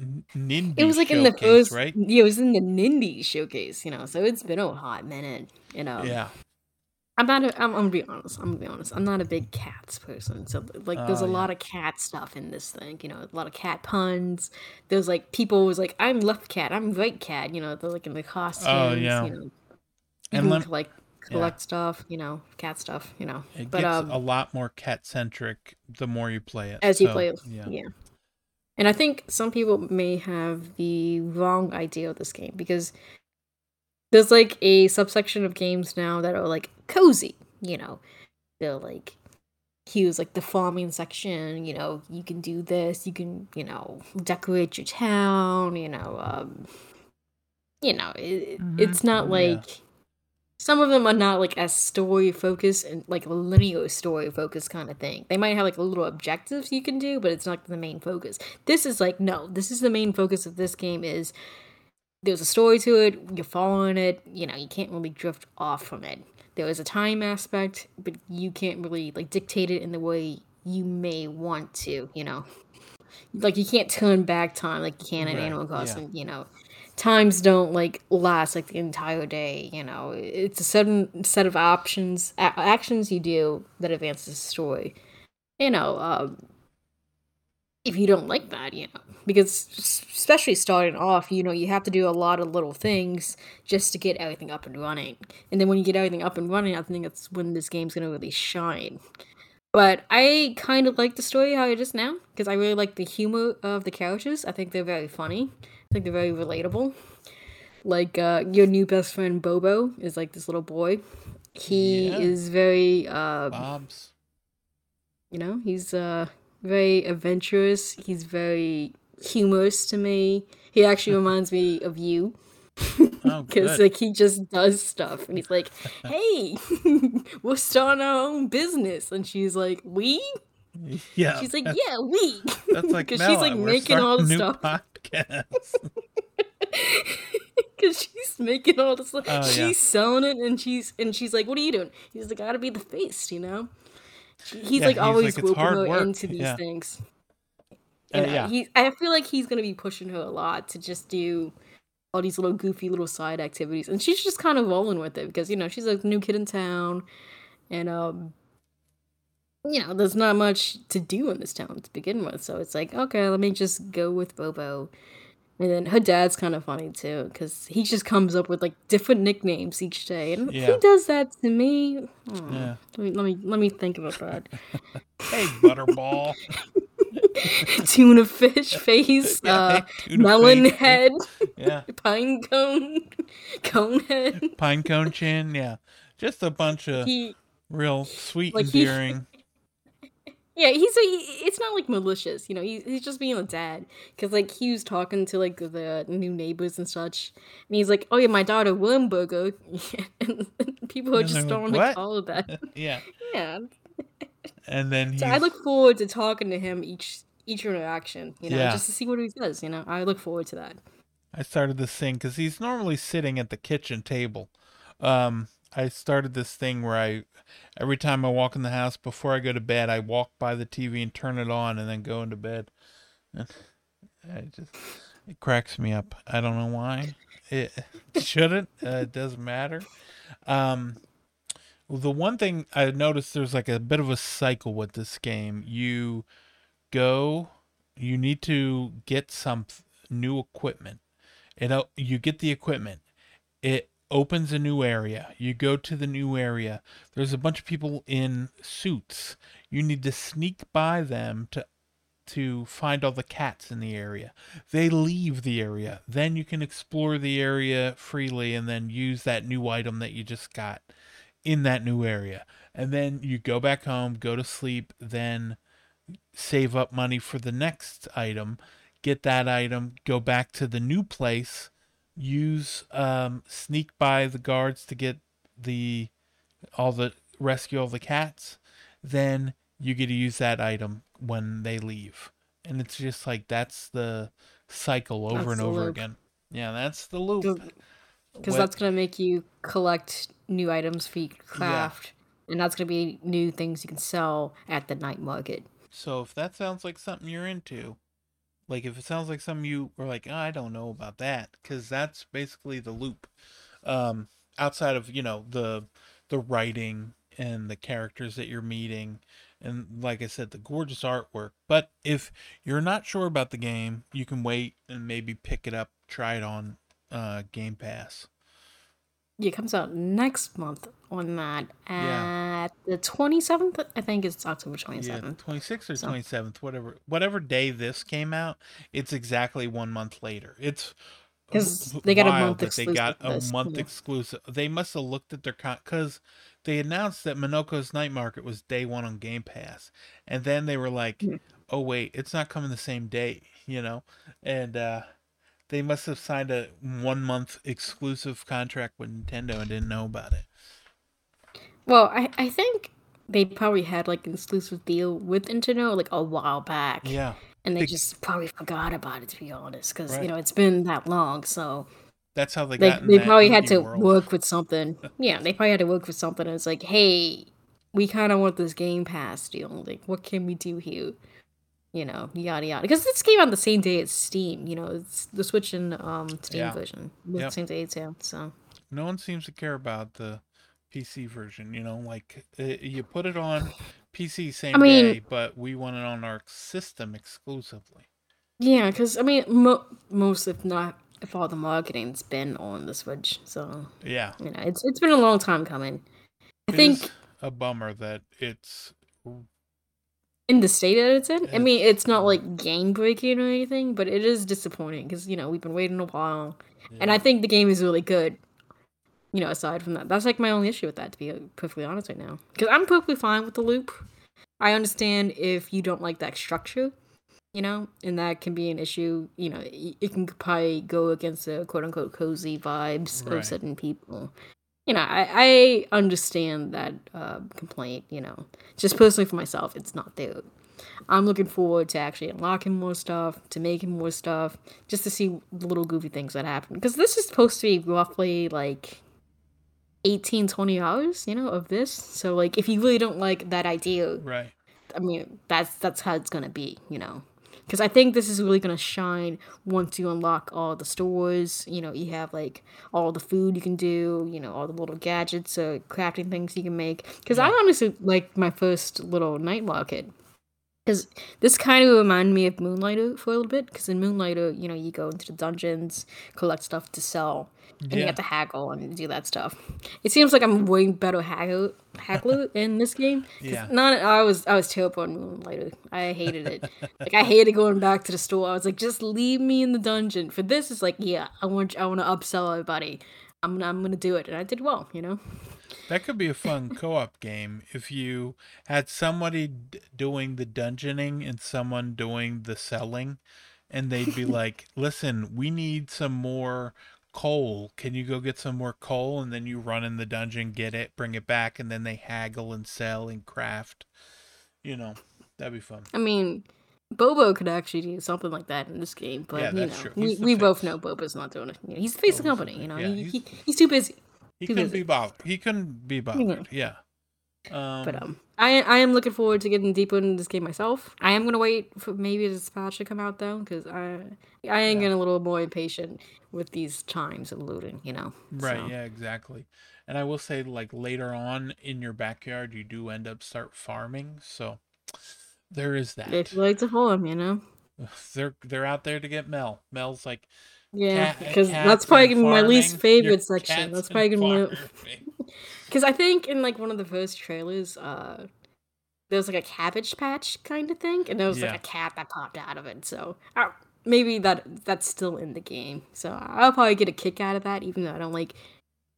S1: Nindie
S2: it was like
S1: in
S2: the first right yeah it was in the Nindie showcase you know so it's been a hot minute you know
S1: yeah
S2: i'm not a, I'm, I'm gonna be honest i'm gonna be honest i'm not a big cats person so like there's a yeah. lot of cat stuff in this thing you know a lot of cat puns there's like people was like i'm left cat i'm right cat you know they're like in the costumes oh yeah you know and lem- like collect yeah. stuff you know cat stuff you know
S1: it but, gets um, a lot more cat centric the more you play it
S2: as so, you play it yeah. yeah and I think some people may have the wrong idea of this game because there's like a subsection of games now that are like cozy, you know. They're like here's like the farming section, you know, you can do this, you can, you know, decorate your town, you know, um you know, it, mm-hmm. it's not like yeah some of them are not like as story focused and like a linear story focused kind of thing. They might have like little objectives you can do, but it's not the main focus. This is like no, this is the main focus of this game is there's a story to it, you're following it, you know, you can't really drift off from it. There is a time aspect, but you can't really like dictate it in the way you may want to, you know. Like you can't turn back time like you can in right. Animal Crossing, yeah. you know times don't like last like the entire day you know it's a certain set of options a- actions you do that advances the story you know um, if you don't like that you know because especially starting off you know you have to do a lot of little things just to get everything up and running and then when you get everything up and running i think that's when this game's going to really shine but i kind of like the story how it is now because i really like the humor of the characters i think they're very funny I think they're very relatable. Like uh, your new best friend Bobo is like this little boy. He yeah. is very uh,
S1: Bob's.
S2: You know, he's uh very adventurous. He's very humorous to me. He actually reminds me of you. Because oh, like he just does stuff, and he's like, "Hey, we're starting our own business," and she's like, "We."
S1: Yeah.
S2: She's like, yeah, we.
S1: That's like because she's like making all the stuff. Podcast.
S2: Because she's making all the stuff. Oh, she's yeah. selling it, and she's and she's like, "What are you doing?" He's like, "I gotta be the face," you know. He's yeah, like he's always like, whooping her into these yeah. things. And uh, yeah. he, I feel like he's gonna be pushing her a lot to just do all these little goofy little side activities, and she's just kind of rolling with it because you know she's a new kid in town, and um, you know, there's not much to do in this town to begin with. So it's like, okay, let me just go with Bobo And then her dad's kind of funny too, because he just comes up with like different nicknames each day, and
S1: Yeah.
S2: he does that to me. Oh,
S1: Yeah.
S2: Let me let me let me think about that.
S1: Hey, Butterball.
S2: Tuna fish face,
S1: Yeah,
S2: uh,
S1: tuna
S2: melon
S1: face.
S2: head,
S1: Yeah.
S2: pine cone, cone head.
S1: Pine cone chin. Yeah. Just a bunch of
S2: He
S1: real sweet,
S2: Like,
S1: endearing.
S2: Yeah, he's a, he, it's not like malicious, you know. He's he's just being a dad because like he was talking to like the new neighbors and such, and he's like, "Oh yeah, my daughter Wormburger," and people are
S1: And
S2: just
S1: they're like,
S2: throwing
S1: "What?"
S2: like all of that.
S1: yeah.
S2: Yeah,
S1: And then
S2: so I look forward to talking to him each each interaction, you know,
S1: Yeah.
S2: just to see what he says. You know, I look forward to that.
S1: I started this thing because he's normally sitting at the kitchen table. Um, I started this thing where I, every time I walk in the house before I go to bed, I walk by the TV and turn it on and then go into bed. And I just, it cracks me up. I don't know why. It shouldn't. Uh, it doesn't matter. Um, the one thing I noticed there's like a bit of a cycle with this game. You go, you need to get some new equipment. It o- you get the equipment. It opens a new area. You go to the new area. There's a bunch of people in suits. You need to sneak by them to to find all the cats in the area. They leave the area. Then you can explore the area freely and then use that new item that you just got in that new area. And then you go back home, go to sleep, then save up money for the next item, get that item, go back to the new place, use um, sneak by the guards to get the all the rescue all the cats, then you get to use that item when they leave. And it's just like that's the cycle over
S2: That's
S1: and over
S2: loop.
S1: again. Yeah, that's the loop.
S2: Because that's gonna make you collect new items for your craft, and that's gonna be new things you can sell at the night market.
S1: So if that sounds like something you're into, like if it sounds like something you were like, oh, I don't know about that, because that's basically the loop. Um, outside of you know the the writing and the characters that you're meeting, and like I said, the gorgeous artwork. But if you're not sure about the game, you can wait and maybe pick it up, try it on uh, Game Pass.
S2: Yeah, it comes out next month on that
S1: Yeah.
S2: at the twenty seventh. I think it's October twenty
S1: Yeah,
S2: seventh.
S1: twenty sixth or
S2: So-
S1: twenty seventh, whatever whatever day this came out, it's exactly one month later. It's
S2: 'Cause
S1: w-
S2: they got a month
S1: that they got
S2: exclusive
S1: a
S2: this,
S1: month
S2: yeah.
S1: exclusive. They must have looked at their con because they announced that Mineko's Night Market was day one on Game Pass, and then they were like,
S2: Hmm.
S1: "Oh wait, it's not coming the same day," you know, and uh, they must have signed a one month exclusive contract with Nintendo and didn't know about it.
S2: Well, I I think they probably had like an exclusive deal with Nintendo like a while back.
S1: Yeah,
S2: And they
S1: They-
S2: just probably forgot about it to be honest, because
S1: Right.
S2: you know it's been that long. So
S1: that's how they
S2: they
S1: got.
S2: they probably had to
S1: world.
S2: work with something. Yeah, they probably had to work with something. And it's like, hey, we kind of want this Game Pass deal. Like, what can we do here? You know, yada yada. Because this came out the same day as Steam. You know, it's the Switch and um Steam
S1: Yeah.
S2: version
S1: Yep.
S2: the same day too. So
S1: no one seems to care about the PC version. You know, like uh, you put it on PC same
S2: mean-
S1: day, but we want it on our system exclusively.
S2: yeah, because I mean, mo- most if not if all the marketing's been on the Switch. So
S1: Yeah,
S2: you know, it's it's been a long time coming. I
S1: It
S2: think
S1: a bummer that it's
S2: in the state that it's in. I mean,
S1: It's-
S2: not like game breaking or anything, but it is disappointing because you know we've been waiting a while, and I think the game is really good. You know, aside from that, that's like my only issue with that, to be uh, perfectly honest right now. Because I'm perfectly fine with the loop. I understand if you don't like that structure, you know, and that can be an issue. You know, it can probably go against the quote unquote cozy vibes
S1: Right.
S2: of certain people. You know, I, I understand that uh, complaint. You know, just personally for myself, it's not there. I'm looking forward to actually unlocking more stuff, to making more stuff, just to see the little goofy things that happen. Because this is supposed to be roughly like 18, 20 hours, you know, of this. So like if you really don't like that idea,
S1: right.
S2: I mean, that's that's how it's gonna be, you know. Because I think this is really gonna shine once you unlock all the stores. You know, you have like all the food you can do. You know, all the little gadgets, uh, crafting things you can make. Because I honestly like my first little night market. Because this kind of reminded me of Moonlighter for a little bit. Because in Moonlighter, you know, you go into the dungeons, collect stuff to sell, and you have to haggle and do that stuff. It seems like I'm way better haggler, haggler in this game.
S1: Yeah.
S2: Not I was I was terrible on Moonlighter. I hated it. like I hated going back to the store. I was like, just leave me in the dungeon. For this, it's like, yeah, I want I want to upsell everybody. I'm I'm gonna do it, and I did well. You know.
S1: That could be a fun co-op game if you had somebody d- doing the dungeoning and someone doing the selling, and they'd be like, "Listen, we need some more coal. Can you go get some more coal?" And then you run in the dungeon, get it, bring it back, and then they haggle and sell and craft. You know, that'd be fun.
S2: I mean, Bobo could actually do something like that in this game, but
S1: Yeah,
S2: you know, we, we both know Bobo's not doing it. You know, he's the face of the company. You know,
S1: Yeah,
S2: he,
S1: he's-
S2: he, he's too busy.
S1: He couldn't be bothered. He couldn't be bothered. Yeah. Um,
S2: But um, I I am looking forward to getting deeper into this game myself. I am gonna wait for maybe this patch to come out though, because I I am
S1: Yeah.
S2: getting a little more impatient with these times of looting. You know.
S1: Right,
S2: So,
S1: yeah, exactly. And I will say, like later on in your backyard, you do end up start farming. So there is that.
S2: If you like to farm, you know.
S1: They're they're out there to get Mel. Mel's like
S2: Yeah, because that's probably my least
S1: farming.
S2: Favorite section. That's probably gonna be. Because I think in like one of the first trailers, uh, there was like a cabbage patch kind of thing, and there was
S1: Yeah.
S2: like a cat that popped out of it. So uh, maybe that that's still in the game. So I'll probably get a kick out of that, even though I don't like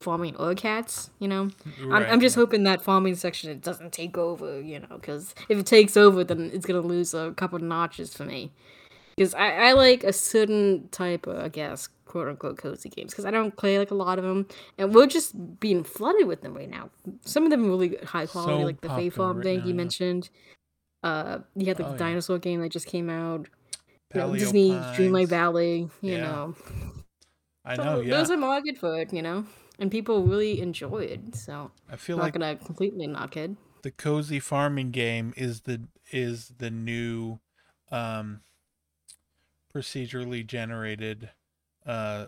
S2: farming or cats. You know, I'm, I'm just hoping that farming section it doesn't take over. You know, because if it takes over, then it's gonna lose a couple notches for me. Because I, I like a certain type of, I guess, quote unquote cozy games. Because I don't play like a lot of them, and we're just being flooded with them right now. Some of them are really high quality,
S1: So
S2: like the Fae Farm
S1: right
S2: thing
S1: now,
S2: you
S1: yeah.
S2: mentioned. Uh, you had like
S1: Oh,
S2: the
S1: yeah.
S2: dinosaur game that just came out. You know, Disney Dreamlight
S1: Pines.
S2: Valley. You
S1: Yeah.
S2: know,
S1: I
S2: so
S1: know, yeah.
S2: there's a market for it. You know, and people really enjoy it. So
S1: I feel
S2: I'm not
S1: like
S2: gonna completely knock it.
S1: the cozy farming game is the is the new um procedurally generated uh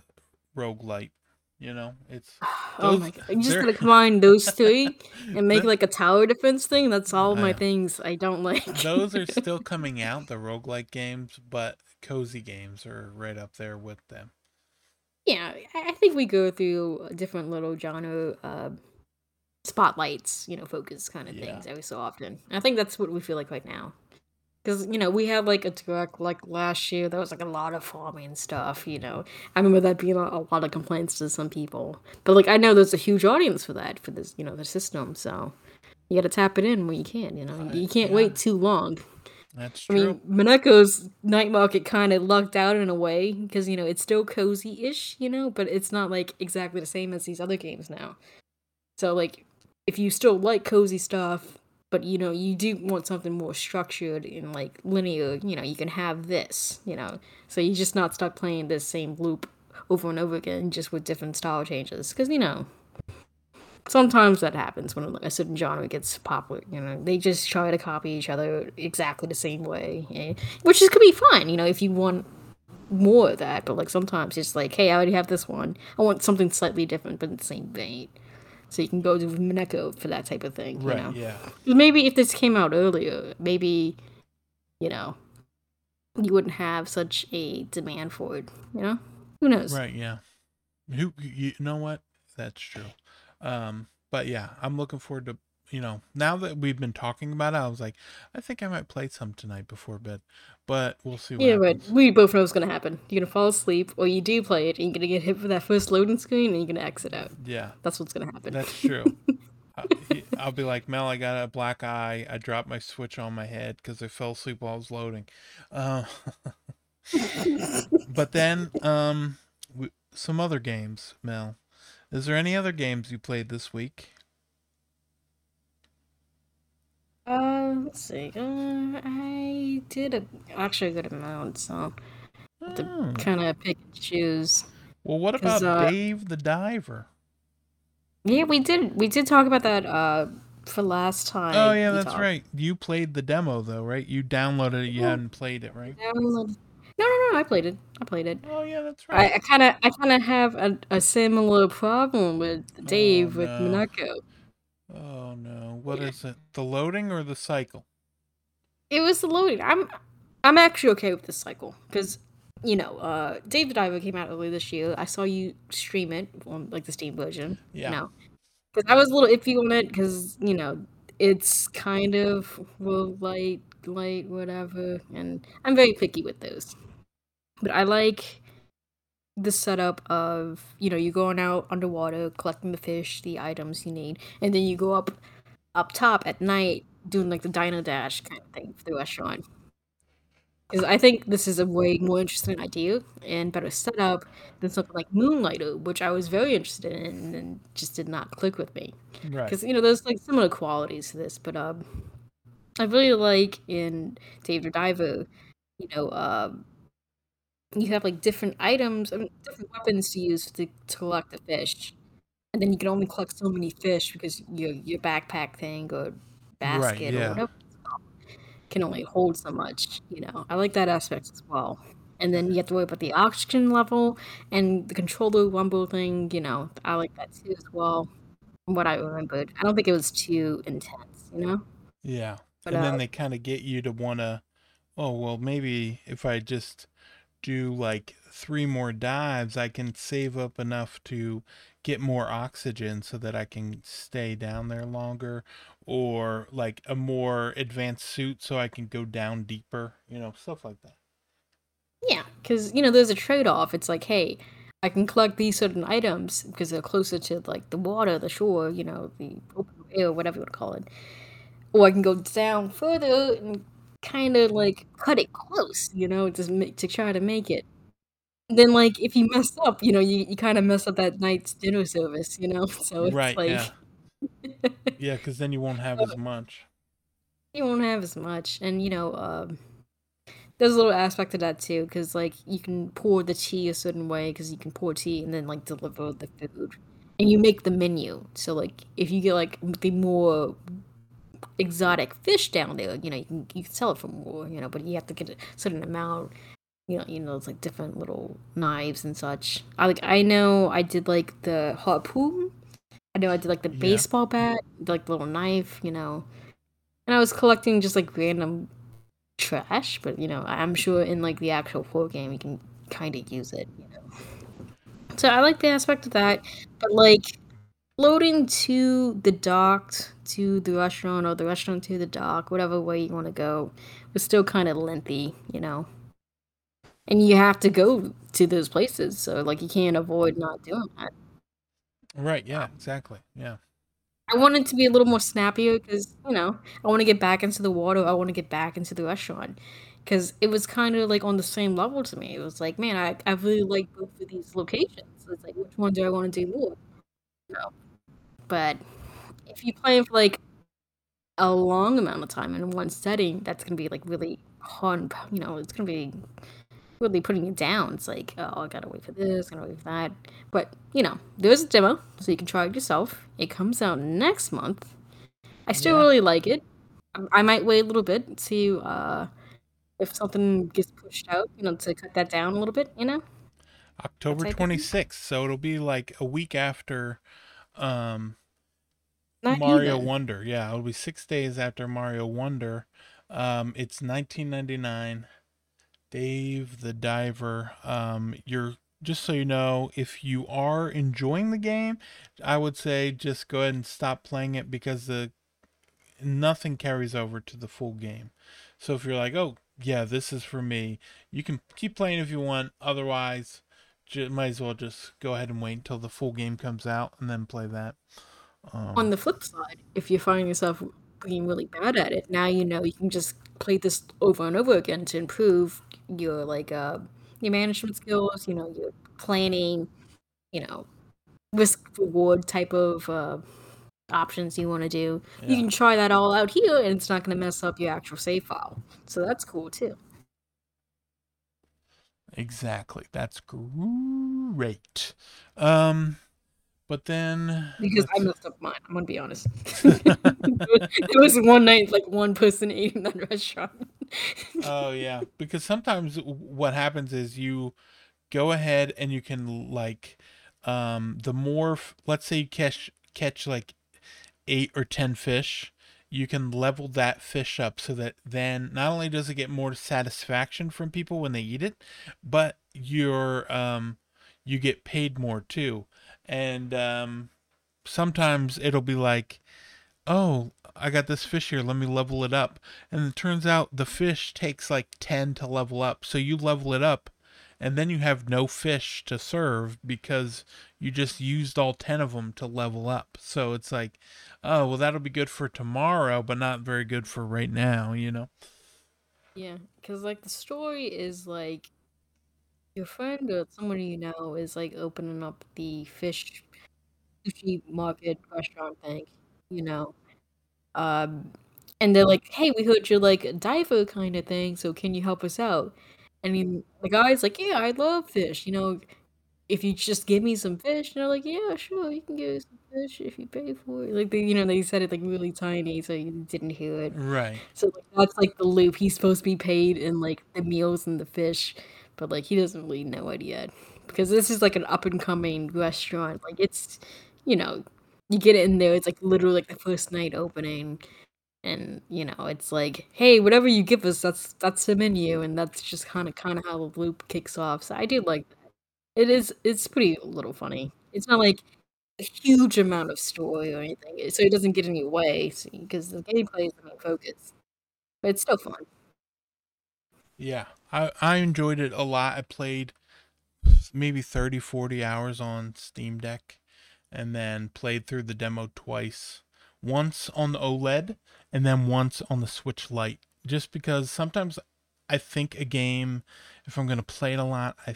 S1: roguelite. You know, it's
S2: Oh my god! I'm just gonna combine those three and make like a tower defense thing. That's all my things I don't like.
S1: those are still coming out, the roguelike games, but cozy games are right up there with them.
S2: yeah, I I think we go through different little genre uh, spotlights, you know, focus kind of
S1: Yeah.
S2: things every so often. I think that's what we feel like right now. Because you know we had like a direct like last year there was like a lot of farming stuff you know I remember that being a, a lot of complaints to some people but like I know there's a huge audience for that for this you know the system so you got to tap it in when you can you know you can't
S1: yeah.
S2: wait too long
S1: That's true.
S2: I mean, Mineko's night market kind of lucked out in a way because you know it's still cozy-ish, you know, but it's not like exactly the same as these other games now. So like, if you still like cozy stuff, but you know you do want something more structured and like linear, you know, you can have this, you know, so you're just not stuck playing this same loop over and over again, just with different style changes, because you know. Sometimes that happens when a certain genre gets popular. You know, they just try to copy each other exactly the same way, eh, which is could be fine. You know, if you want more of that, but like sometimes it's like, hey, I already have this one. I want something slightly different, but in the same vein. So you can go to Mineko for that type of thing. You
S1: right,
S2: know,
S1: yeah.
S2: maybe if this came out earlier, maybe you know, you wouldn't have such a demand for it. You know, who knows?
S1: Right, yeah. Who you know what? That's true. Um, but yeah, I'm looking forward to you know now that we've been talking about it. I was like, I think I might play some tonight before bed, but we'll see what
S2: Yeah, but we both know what's gonna happen. You're gonna fall asleep, or you do play it, and you're gonna get hit with that first loading screen, and you're gonna exit out.
S1: Yeah,
S2: That's what's gonna happen.
S1: that's true. I'll be like Mel. I got a black eye. I dropped my switch on my head because I fell asleep while I was loading. Uh, but then, um, some other games, Mel. Is there any other games you played this week?
S2: Uh, let's see. Uh, I did a, actually a good amount, so to
S1: Oh.
S2: kind of pick and choose.
S1: Well, what
S2: 'Cause,
S1: about
S2: uh,
S1: Dave the Diver?
S2: Yeah, we did. We did talk about that. Uh, for last time.
S1: Oh yeah,
S2: we
S1: that's
S2: talked.
S1: right. You played the demo though, right? You downloaded it. You
S2: Yeah.
S1: hadn't played it, right?
S2: No, no, no. I played it. I played it.
S1: Oh yeah, that's right.
S2: I
S1: right.
S2: kind of, I kind of have a, a similar problem with Dave with
S1: no.
S2: Mineko.
S1: Oh no, what is it? The loading or the cycle?
S2: it was the loading. I'm I'm actually okay with this cycle because you know, uh, Dave the Diver came out earlier this year. I saw you stream it on like the Steam version.
S1: Yeah.
S2: Know, because I was a little iffy on it because you know it's kind of well light, light, whatever, and I'm very picky with those. But I like the setup of you know you going out underwater collecting the fish, the items you need, and then you go up up top at night doing like the Diner Dash kind of thing for the restaurant. Because I think this is a way more interesting idea and better setup than something like Moonlighter, which I was very interested in and just did not click with me.
S1: Right.
S2: Because you know there's like similar qualities to this, but um, I really like in Dave the Diver, you know, um, you have like different items, I mean, different weapons to use to, to collect the fish, and then you can only collect so many fish because your your backpack thing or basket or
S1: yeah.
S2: whatever can only hold so much. You know, I like that aspect as well. And then you have to worry about the oxygen level and the controller rumble thing. You know, I like that too as well. From what I remembered, I don't think it was too intense. You know,
S1: Yeah.
S2: but
S1: And
S2: uh,
S1: then they kind of get you to want to, oh, well, maybe if I just do like three more dives, I can save up enough to get more oxygen so that I can stay down there longer, or like a more advanced suit so I can go down deeper, you know, stuff like that.
S2: Yeah, because you know, there's a trade-off. It's like, hey, I can collect these certain items because they're closer to like the water, the shore, you know, the open air, whatever you want to call it. Or I can go down further and kind of like cut it close, you know, just make, to try to make it. Then, like, if you mess up, you know, you, you kind of mess up that night's dinner service, you know. So it's
S1: Right,
S2: like
S1: yeah. Yeah, because then you won't have as much.
S2: you won't have as much, and you know, um, there's a little aspect to that too, because like you can pour the tea a certain way, because you can pour tea and then like deliver the food, and you make the menu. So like if you get like the more exotic fish down there, you know, you can you can sell it for more, you know, but you have to get a certain amount. You know, you know, it's like different little knives and such. I like I know I did like the harpoon. I know I did like the
S1: Yeah.
S2: baseball bat, like the little knife, you know. And I was collecting just like random trash, but you know, I'm sure in like the actual full game you can kind of use it, you know. So I like the aspect of that, but like loading to the dock to the restaurant or the restaurant to the dock, whatever way you want to go, was still kind of lengthy, you know. And you have to go to those places, so like you can't avoid not doing that.
S1: Right, yeah, exactly. Yeah.
S2: I wanted to be a little more snappier because you know I want to get back into the water. I want to get back into the restaurant because it was kind of like on the same level to me. It was like, man, I, I really like both of these locations. So it's like, which one do I want to do more? You know, but if you play for like a long amount of time in one setting, that's gonna be like really hard. You know, it's gonna be really putting you down. It's like, oh, I gotta wait for this, gotta wait for that. But you know, there's a demo, so you can try it yourself. It comes out next month. I still
S1: Yeah.
S2: really like it. I- I might wait a little bit, to see uh, if something gets pushed out, you know, to cut that down a little bit. You know,
S1: October
S2: thing.
S1: 26th, so it'll be like a week after um
S2: Not
S1: Mario
S2: even.
S1: Wonder. Yeah, it'll be 6 days after Mario Wonder. Um it's 1999. Dave the Diver. Um you're just so you know, if you are enjoying the game, I would say just go ahead and stop playing it because the nothing carries over to the full game. So if you're like, "Oh, yeah, this is for me," you can keep playing if you want. Otherwise, ju- might as well just go ahead and wait until the full game comes out and then play that.
S2: On
S1: Um,
S2: the flip side, if you find yourself being really bad at it, now you know you can just play this over and over again to improve your like uh your management skills, you know, your planning, you know, risk reward type of uh options you want to do. You can try that all out here and it's not going to mess up your actual save file. So that's cool too.
S1: exactly. That's great. Um, but then
S2: Because I messed up mine, I'm gonna be honest. it, was one night like one person ate in that restaurant.
S1: oh yeah, because sometimes what happens is you go ahead and you can like um the more let's say you catch catch like eight or ten fish you can level that fish up so that then not only does it get more satisfaction from people when they eat it, but you're um you get paid more too. And um sometimes it'll be like, "Oh, I got this fish here, let me level it up." And it turns out the fish takes like 10 to level up. So you level it up and then you have no fish to serve because you just used all 10 of them to level up. So it's like, oh, well, that'll be good for tomorrow, but not very good for right now, you know?
S2: Yeah, because like the story is like your friend or someone you know is like opening up the fish sushi market restaurant thing, you know. Um, and they're like, "Hey, we heard you're like a diver kind of thing, so can you help us out?" And he, the guy's like, "Yeah, I love fish. You know, if you just give me some fish." And they're like, "Yeah, sure, you can give us some fish if you pay for it." Like they, you know, they said it like really tiny, so you didn't hear it.
S1: Right.
S2: So like that's like the loop. He's supposed to be paid in like the meals and the fish, but like he doesn't really know it yet because this is like an up and coming restaurant. Like it's, you know, you get in there. It's like literally like the first night opening, and you know it's like, hey, whatever you give us, that's that's the menu, and that's just kind of kind of how the loop kicks off. So I do like that. It is. It's pretty a little funny. It's not like a huge amount of story or anything, so it doesn't get in your way because the gameplay is the main focus. But it's still fun.
S1: Yeah, I, I enjoyed it a lot. I played maybe 30, 40 hours on Steam Deck and then played through the demo twice. Once on the OLED and then once on the Switch Lite. Just because sometimes I think a game, if I'm going to play it a lot, I,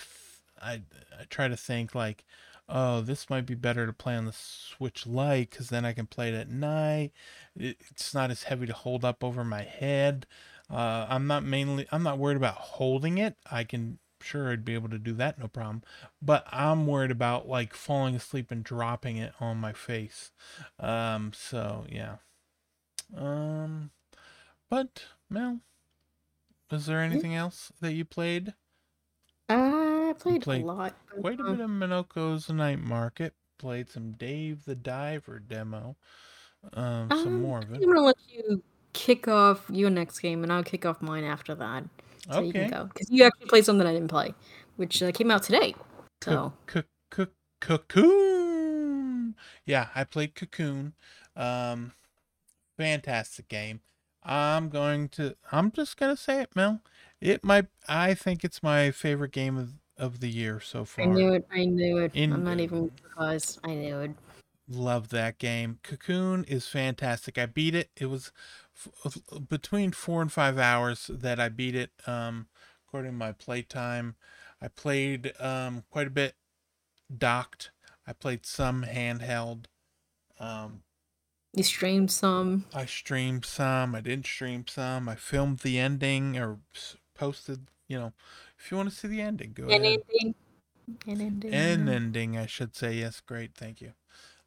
S1: I, I try to think like, oh, this might be better to play on the Switch Lite because then I can play it at night. It's not as heavy to hold up over my head. Uh, I'm not mainly, I'm not worried about holding it. I can, sure, I'd be able to do that, no problem. But I'm worried about like falling asleep and dropping it on my face. Um, so yeah. Um, but Mel, was there anything else that you played?
S2: I played,
S1: played
S2: a lot.
S1: Quite a
S2: uh,
S1: bit of Mineko's Night Market. Played some Dave the Diver demo. Um, some
S2: Um,
S1: more of it.
S2: I'm gonna let you kick off your next game, and I'll kick off mine after that. So you can
S1: Okay.
S2: go because you actually played something I didn't play, which uh, came out today. So
S1: cocoon. Yeah, I played Cocoon. Um, fantastic game. I'm going to. I'm just gonna say it, Mel. It might. I think it's my favorite game of of the year so far.
S2: I knew it. I knew it.
S1: In-
S2: I'm not even surprised. I knew it.
S1: Love that game. Cocoon is fantastic. I beat it. It was f- between four and five hours that I beat it. Um, according to my playtime, I played um quite a bit docked. I played some handheld. Um,
S2: You streamed some.
S1: I streamed some. I didn't stream some. I filmed the ending or posted. You know, if you want to see the ending, go
S2: An
S1: ahead.
S2: ending. An ending.
S1: An ending, I should say. Yes, great, thank you.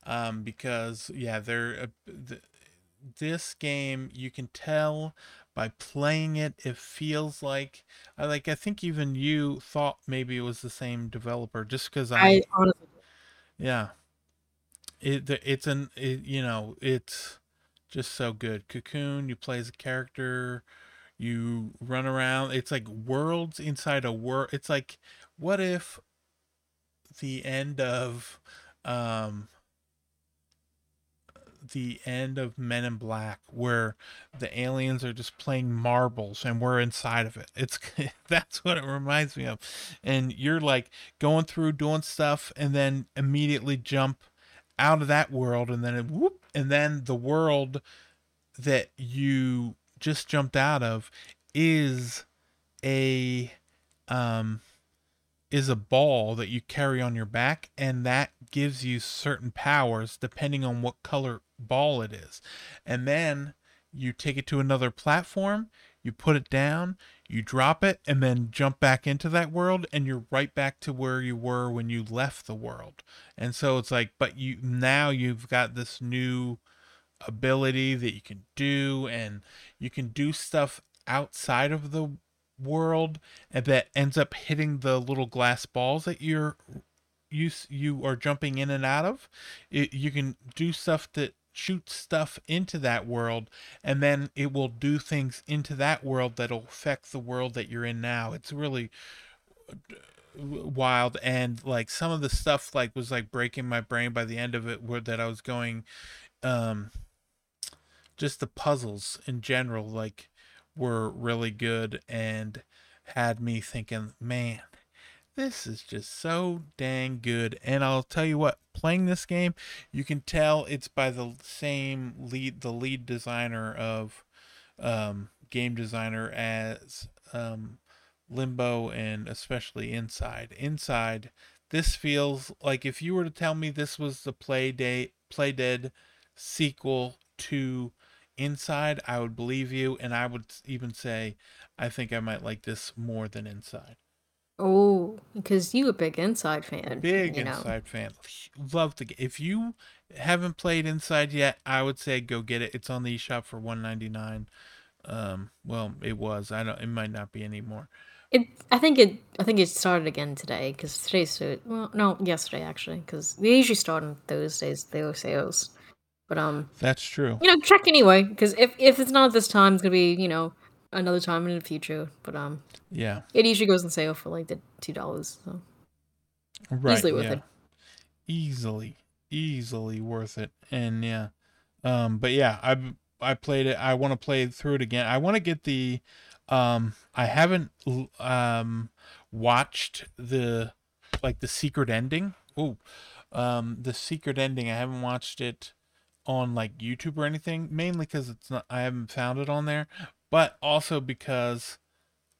S1: Um, because yeah, they're uh, th- this game you can tell by playing it. It feels like I like. I think even you thought maybe it was the same developer, just because I,
S2: I honestly.
S1: yeah. It it's an it, you know it's just so good. Cocoon, you play as a character, you run around. It's like worlds inside a world. It's like what if the end of um the end of Men in Black where the aliens are just playing marbles and we're inside of it. It's that's what it reminds me of. And you're like going through doing stuff and then immediately jump out of that world and then it, whoop and then the world that you just jumped out of is a um is a ball that you carry on your back and that gives you certain powers depending on what color ball it is. And then you take it to another platform you put it down you drop it and then jump back into that world and you're right back to where you were when you left the world. And so it's like but you now you've got this new ability that you can do and you can do stuff outside of the world that ends up hitting the little glass balls that you're you you are jumping in and out of it, you can do stuff that shoot stuff into that world and then it will do things into that world that'll affect the world that you're in now. It's really uh, wild and like some of the stuff like was like breaking my brain by the end of it where that I was going um just the puzzles in general like were really good and had me thinking man this is just so dang good. And I'll tell you what, playing this game, you can tell it's by the same lead, the lead designer of um, game designer as um, Limbo and especially Inside. Inside, this feels like if you were to tell me this was the Play Day Playdead sequel to Inside, I would believe you, and I would even say I think I might like this more than Inside.
S2: Oh, because you a big Inside fan.
S1: Big
S2: you know.
S1: Inside fan. Love the game. If you haven't played Inside yet, I would say go get it. It's on the eShop for one ninety nine. Um, well, it was. I don't. It might not be anymore.
S2: It. I think it. I think it started again today because today's so. Well, no, yesterday actually because they usually start on Thursdays. Their sales, but um.
S1: That's true.
S2: You know, check anyway because if if it's not this time, it's gonna be you know another time in the future. But um,
S1: yeah,
S2: it usually goes on sale for like the two dollars. So
S1: right, easily worth yeah. it. Easily, easily worth it. And yeah, um, but yeah, I I played it. I want to play through it again. I want to get the um, I haven't um watched the like the secret ending. Oh, um, the secret ending. I haven't watched it on like YouTube or anything, mainly because it's not I haven't found it on there but also because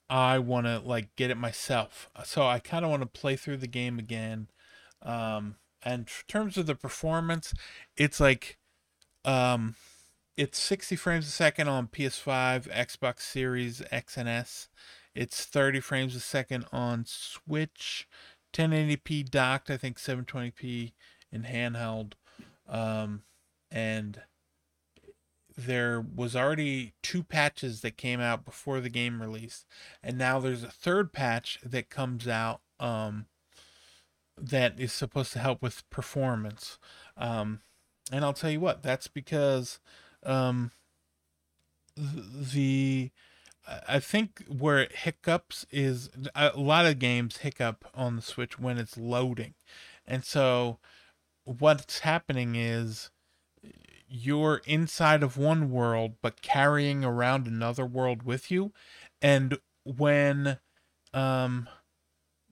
S1: I want to like get it myself. So I kind of want to play through the game again. Um, and in terms of the performance, it's like um, it's 60 frames a second on PS5, Xbox Series X and S. It's 30 frames a second on Switch, 1080p docked, I think 720p in handheld. Um, and there was already two patches that came out before the game release, and now there's a third patch that comes out um, that is supposed to help with performance. Um, and I'll tell you what, that's because um, the I think where it hiccups is a lot of games hiccup on the Switch when it's loading, and so what's happening is you're inside of one world but carrying around another world with you. And when um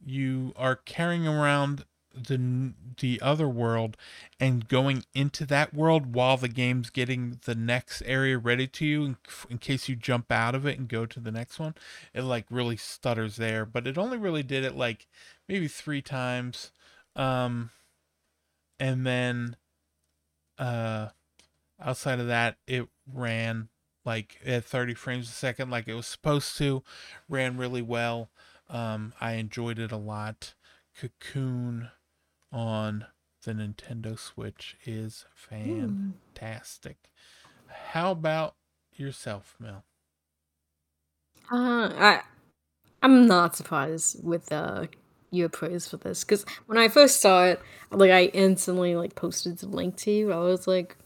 S1: you are carrying around the the other world and going into that world while the game's getting the next area ready to you in, in, case you jump out of it and go to the next one it like really stutters there. But it only really did it like maybe 3 times. Um and then uh outside of that, it ran like at 30 frames a second, like it was supposed to. Ran really well. Um, I enjoyed it a lot. Cocoon on the Nintendo Switch is fantastic. Mm. How about yourself, Mel?
S2: Uh, I I'm not surprised with uh your praise for this because when I first saw it, like I instantly like posted the link to you. I was like,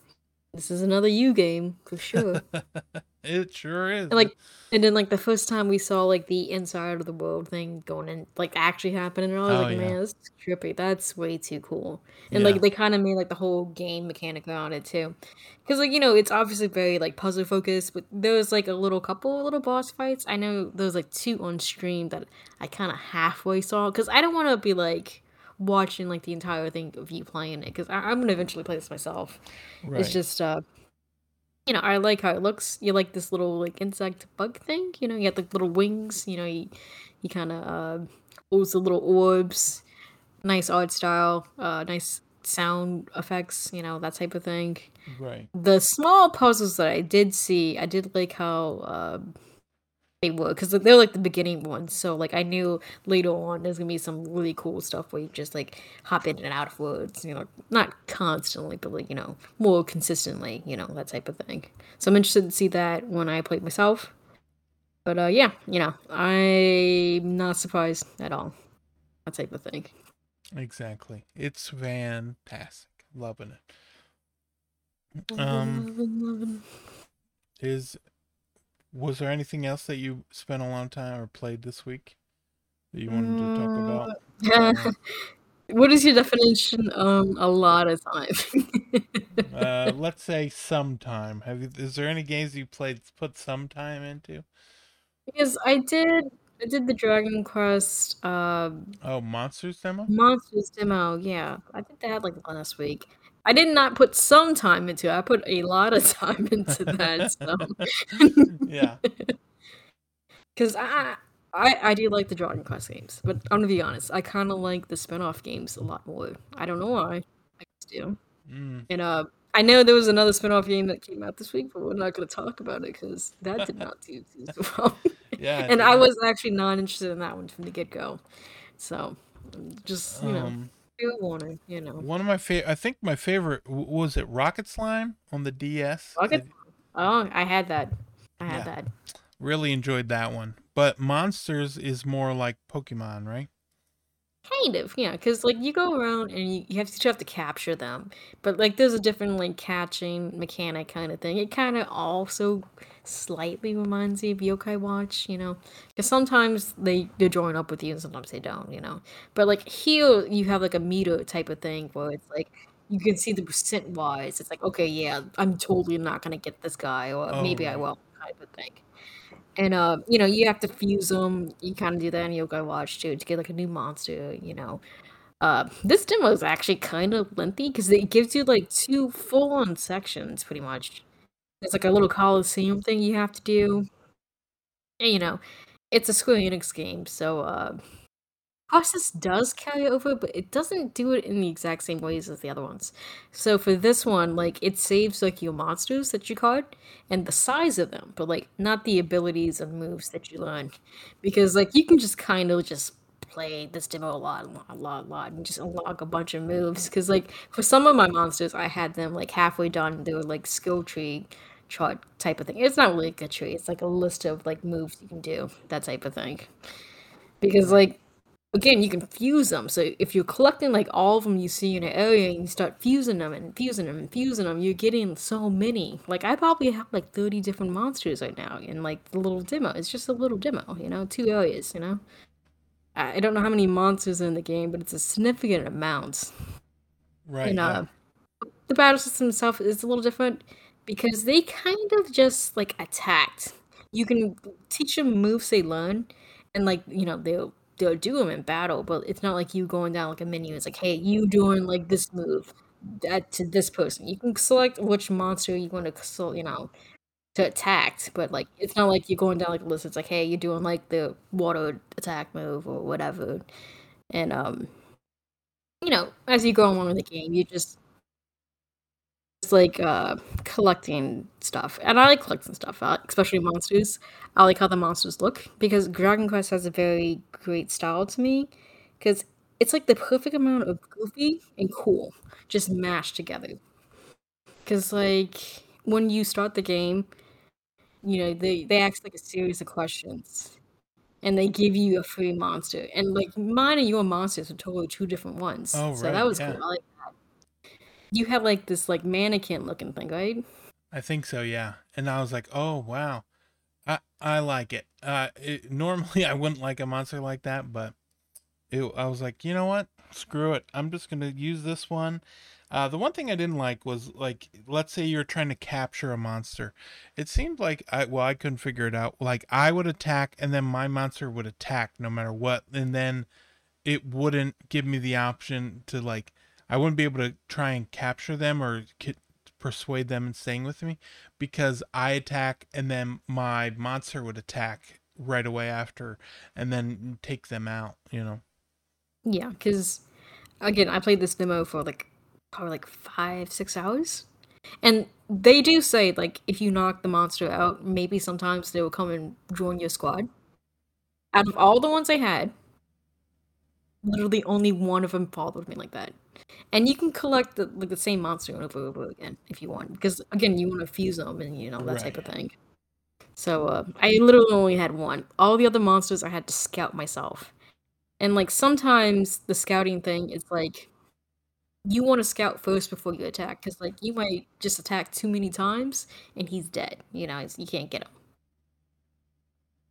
S2: this is another you game for sure.
S1: it sure is.
S2: And like, and then like the first time we saw like the inside of the world thing going in, like actually happening, and I was oh, like, yeah. man, that's trippy. That's way too cool. And yeah. like they kind of made like the whole game mechanic around it too, because like you know it's obviously very like puzzle focused, but there was like a little couple little boss fights. I know there was like two on stream that I kind of halfway saw because I don't want to be like watching like the entire thing of you playing it because I'm gonna eventually play this myself. Right. It's just uh you know, I like how it looks. You like this little like insect bug thing, you know, you got the little wings, you know, you you kinda uh pulls the little orbs, nice art style, uh nice sound effects, you know, that type of thing.
S1: Right.
S2: The small puzzles that I did see, I did like how uh they would because they're like the beginning ones. So like I knew later on there's gonna be some really cool stuff where you just like hop in and out of woods, you know, not constantly, but like you know more consistently, you know that type of thing. So I'm interested to see that when I play myself. But uh, yeah, you know, I'm not surprised at all. That type of thing.
S1: Exactly, it's fantastic. Loving it. Um, is was there anything else that you spent a long time or played this week that you wanted to talk
S2: about? Uh, what is your definition? Um, a lot of time.
S1: uh, let's say some time. Have you? Is there any games you played put some time into?
S2: Because I did I did the Dragon Quest. Um,
S1: oh, Monsters demo.
S2: Monsters demo. Yeah, I think they had like last week. I did not put some time into it. I put a lot of time into that. So.
S1: yeah.
S2: Because I, I I do like the Dragon Quest games, but I'm gonna be honest. I kind of like the spin-off games a lot more. I don't know why. I just do.
S1: Mm.
S2: And uh, I know there was another spin-off game that came out this week, but we're not gonna talk about it because that did not do too well.
S1: Yeah.
S2: and I was actually not interested in that one from the get-go. So, just you know. Um, warning, you know.
S1: One of my favorite, I think my favorite was it Rocket Slime on the DS.
S2: Rocket. Oh, I had that. I had yeah. that.
S1: Really enjoyed that one. But Monsters is more like Pokemon, right?
S2: Kind of, yeah. Because like you go around and you, you have to you have to capture them, but like there's a different like catching mechanic kind of thing. It kind of also slightly reminds me of Yokai Watch, you know, because sometimes they they join up with you and sometimes they don't, you know. But like here, you have like a meter type of thing where it's like you can see the percent wise. It's like okay, yeah, I'm totally not gonna get this guy, or oh, maybe right. I will, type of thing. And uh, you know, you have to fuse them. You kind of do that in Yokai Watch too to get like a new monster, you know. Uh, this demo is actually kind of lengthy because it gives you like two full-on sections, pretty much. It's like a little coliseum thing you have to do. And, you know, it's a Square Enix game, so uh, process does carry over, but it doesn't do it in the exact same ways as the other ones. So for this one, like it saves like your monsters that you caught and the size of them, but like not the abilities and moves that you learn, because like you can just kind of just play this demo a lot, a lot, a lot, a lot, and just unlock a bunch of moves. Because like for some of my monsters, I had them like halfway done. They were like skill tree chart type of thing. It's not really a tree. It's like a list of like moves you can do, that type of thing. Because like again, you can fuse them. So if you're collecting like all of them you see in an area and you start fusing them and fusing them and fusing them, you're getting so many. Like I probably have like 30 different monsters right now in like the little demo. It's just a little demo, you know, two areas, you know. I don't know how many monsters in the game, but it's a significant amount.
S1: Right. And uh,
S2: yeah. the battle system itself is a little different because they kind of just like attacked. You can teach them moves they learn, and like you know they'll they'll do them in battle, but it's not like you going down like a menu. It's like, hey, you doing like this move that to this person. You can select which monster you want to, you know, to attack, but like it's not like you're going down like a list. It's like, hey, you're doing like the water attack move or whatever, and um, you know, as you go along in the game, you just like uh collecting stuff, and I like collecting stuff, uh, especially monsters. I like how the monsters look because Dragon Quest has a very great style to me, because it's like the perfect amount of goofy and cool just mashed together. Because like when you start the game you know, they they ask like a series of questions, and they give you a free monster. And like mine and your monsters are totally two different ones.
S1: Oh,
S2: so
S1: right.
S2: that was
S1: yeah.
S2: cool. You had like this like mannequin looking thing, right?
S1: I think so, yeah. And I was like, oh wow, I I like it. Uh, it, normally I wouldn't like a monster like that, but it, I was like, you know what? Screw it. I'm just gonna use this one uh, the one thing I didn't like was like, let's say you're trying to capture a monster. It seemed like I well, I couldn't figure it out. Like I would attack, and then my monster would attack no matter what, and then it wouldn't give me the option to like, I wouldn't be able to try and capture them or persuade them in staying with me because I attack, and then my monster would attack right away after, and then take them out. You know.
S2: Yeah, because again, I played this demo for like probably like five, six hours. And they do say like if you knock the monster out, maybe sometimes they will come and join your squad. Out of all the ones I had, literally only one of them followed me like that. And you can collect the like the same monster over and over again if you want, because again you want to fuse them and you know that right. type of thing. So uh, I literally only had one. All the other monsters I had to scout myself, and like sometimes the scouting thing is like you want to scout first before you attack because like you might just attack too many times and he's dead. You know, you can't get him.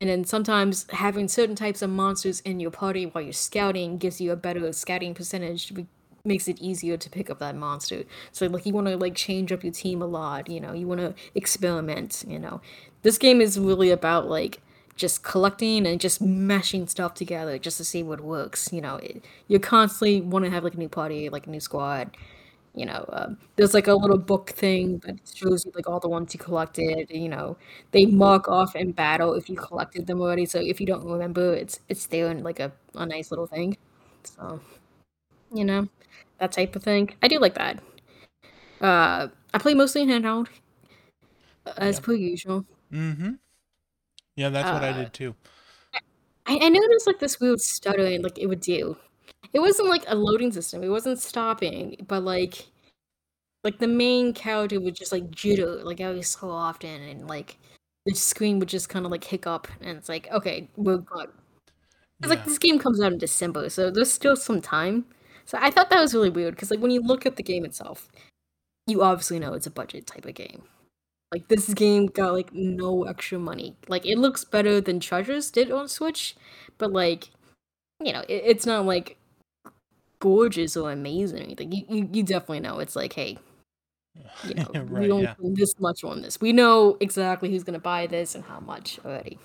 S2: And then sometimes having certain types of monsters in your party while you're scouting gives you a better scouting percentage, which makes it easier to pick up that monster. So like you want to like change up your team a lot, you know, you want to experiment, you know. This game is really about like just collecting and just meshing stuff together just to see what works. You know, it, you constantly want to have like a new party, like a new squad. You know, um, there's like a little book thing that shows you like all the ones you collected. You know, they mark off in battle if you collected them already. So if you don't remember, it's it's there in like a, a nice little thing. So, you know, that type of thing. I do like that. Uh, I play mostly in handheld, as per usual.
S1: Mm-hmm. Yeah, that's what I
S2: Uh,
S1: did too.
S2: I, I noticed like this weird stuttering like it would do. It wasn't like a loading system. It wasn't stopping, but like like the main character would just like jitter like every so often, and like the screen would just kind of like hiccup, and it's like okay, we're good. Because like this game comes out in December, so there's still some time. So I thought that was really weird because like when you look at the game itself, you obviously know it's a budget type of game. Like this game got like no extra money. Like it looks better than Treasures did on Switch, but like you know, it, it's not like gorgeous or amazing or anything. You, you you definitely know it's like, hey, you know, we don't
S1: yeah.
S2: this much on this. We know exactly who's gonna buy this and how much already.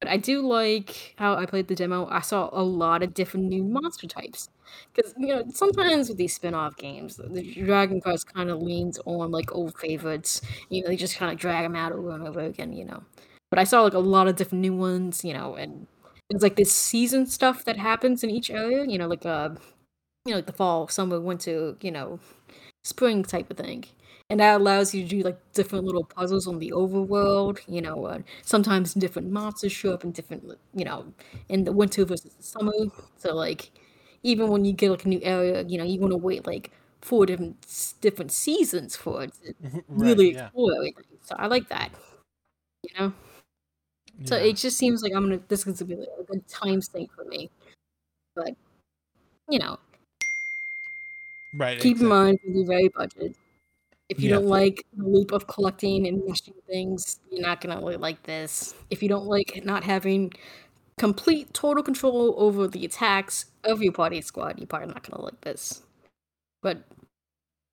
S2: But I do like how I played the demo. I saw a lot of different new monster types. Because, you know, sometimes with these spin off games, the Dragon Quest kind of leans on like old favorites. You know, they just kind of drag them out over and over again, you know. But I saw like a lot of different new ones, you know, and it's like this season stuff that happens in each area, you know, like uh you know, like the fall, summer, winter, you know, spring type of thing. And that allows you to do like different little puzzles on the overworld. You know, uh, sometimes different monsters show up in different, you know, in the winter versus the summer. So like, even when you get like a new area, you know, you want to wait like four different different seasons for it to
S1: right,
S2: really
S1: yeah.
S2: explore everything. So I like that. You know, so
S1: Yeah.
S2: it just seems like I'm gonna this is gonna be like a good time sink for me. But you know,
S1: Right,
S2: keep in
S1: exactly.
S2: mind it's very budget. If you
S1: Yeah.
S2: don't like the loop of collecting and meshing things, you're not gonna really like this. If you don't like not having complete total control over the attacks of your party squad, you're probably not gonna like this. But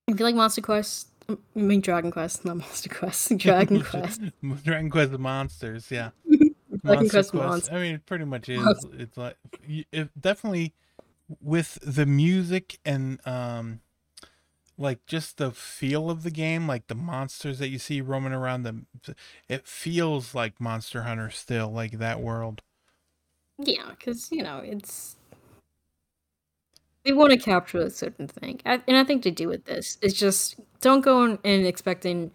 S2: if you like Monster Quest, I mean Dragon Quest, not Monster Quest, Dragon Quest,
S1: Dragon Quest the Monsters, yeah.
S2: Dragon
S1: Monster
S2: Quest. Monster.
S1: I mean, it pretty much is. It's like it definitely with the music and um like just the feel of the game, like the monsters that you see roaming around the it feels like Monster Hunter still, like that world.
S2: Yeah, because you know it's they want to capture a certain thing, and I think to do with this. It's just don't go in expecting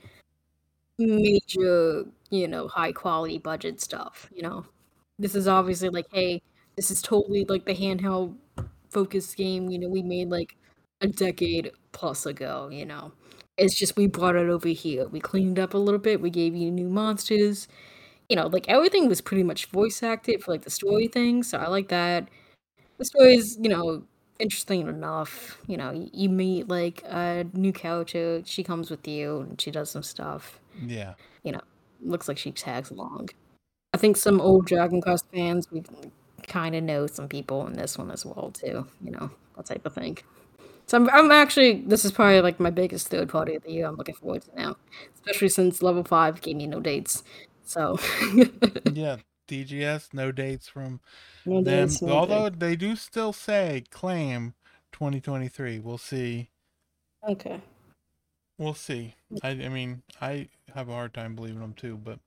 S2: major, you know, high quality budget stuff. You know, this is obviously like, hey, this is totally like the handheld focused game. You know, we made like a decade plus ago. You know, it's just we brought it over here. We cleaned up a little bit. We gave you new monsters. You know, like everything was pretty much voice acted for like the story thing. So I like that. The story is, you know, interesting enough. You know, you meet like a new character. She comes with you and she does some stuff.
S1: Yeah.
S2: You know, looks like she tags along. I think some old Dragon Quest fans we kind of know some people in this one as well too. You know, that type of thing. So I'm, I'm actually this is probably like my biggest third party of the year. I'm looking forward to now, especially since level five gave me no dates. So
S1: Yeah. DGS, no dates from
S2: no
S1: them.
S2: dates, no
S1: Although
S2: dates.
S1: they do still say claim 2023. We'll see.
S2: Okay.
S1: We'll see. I, I mean, I have a hard time believing them too, but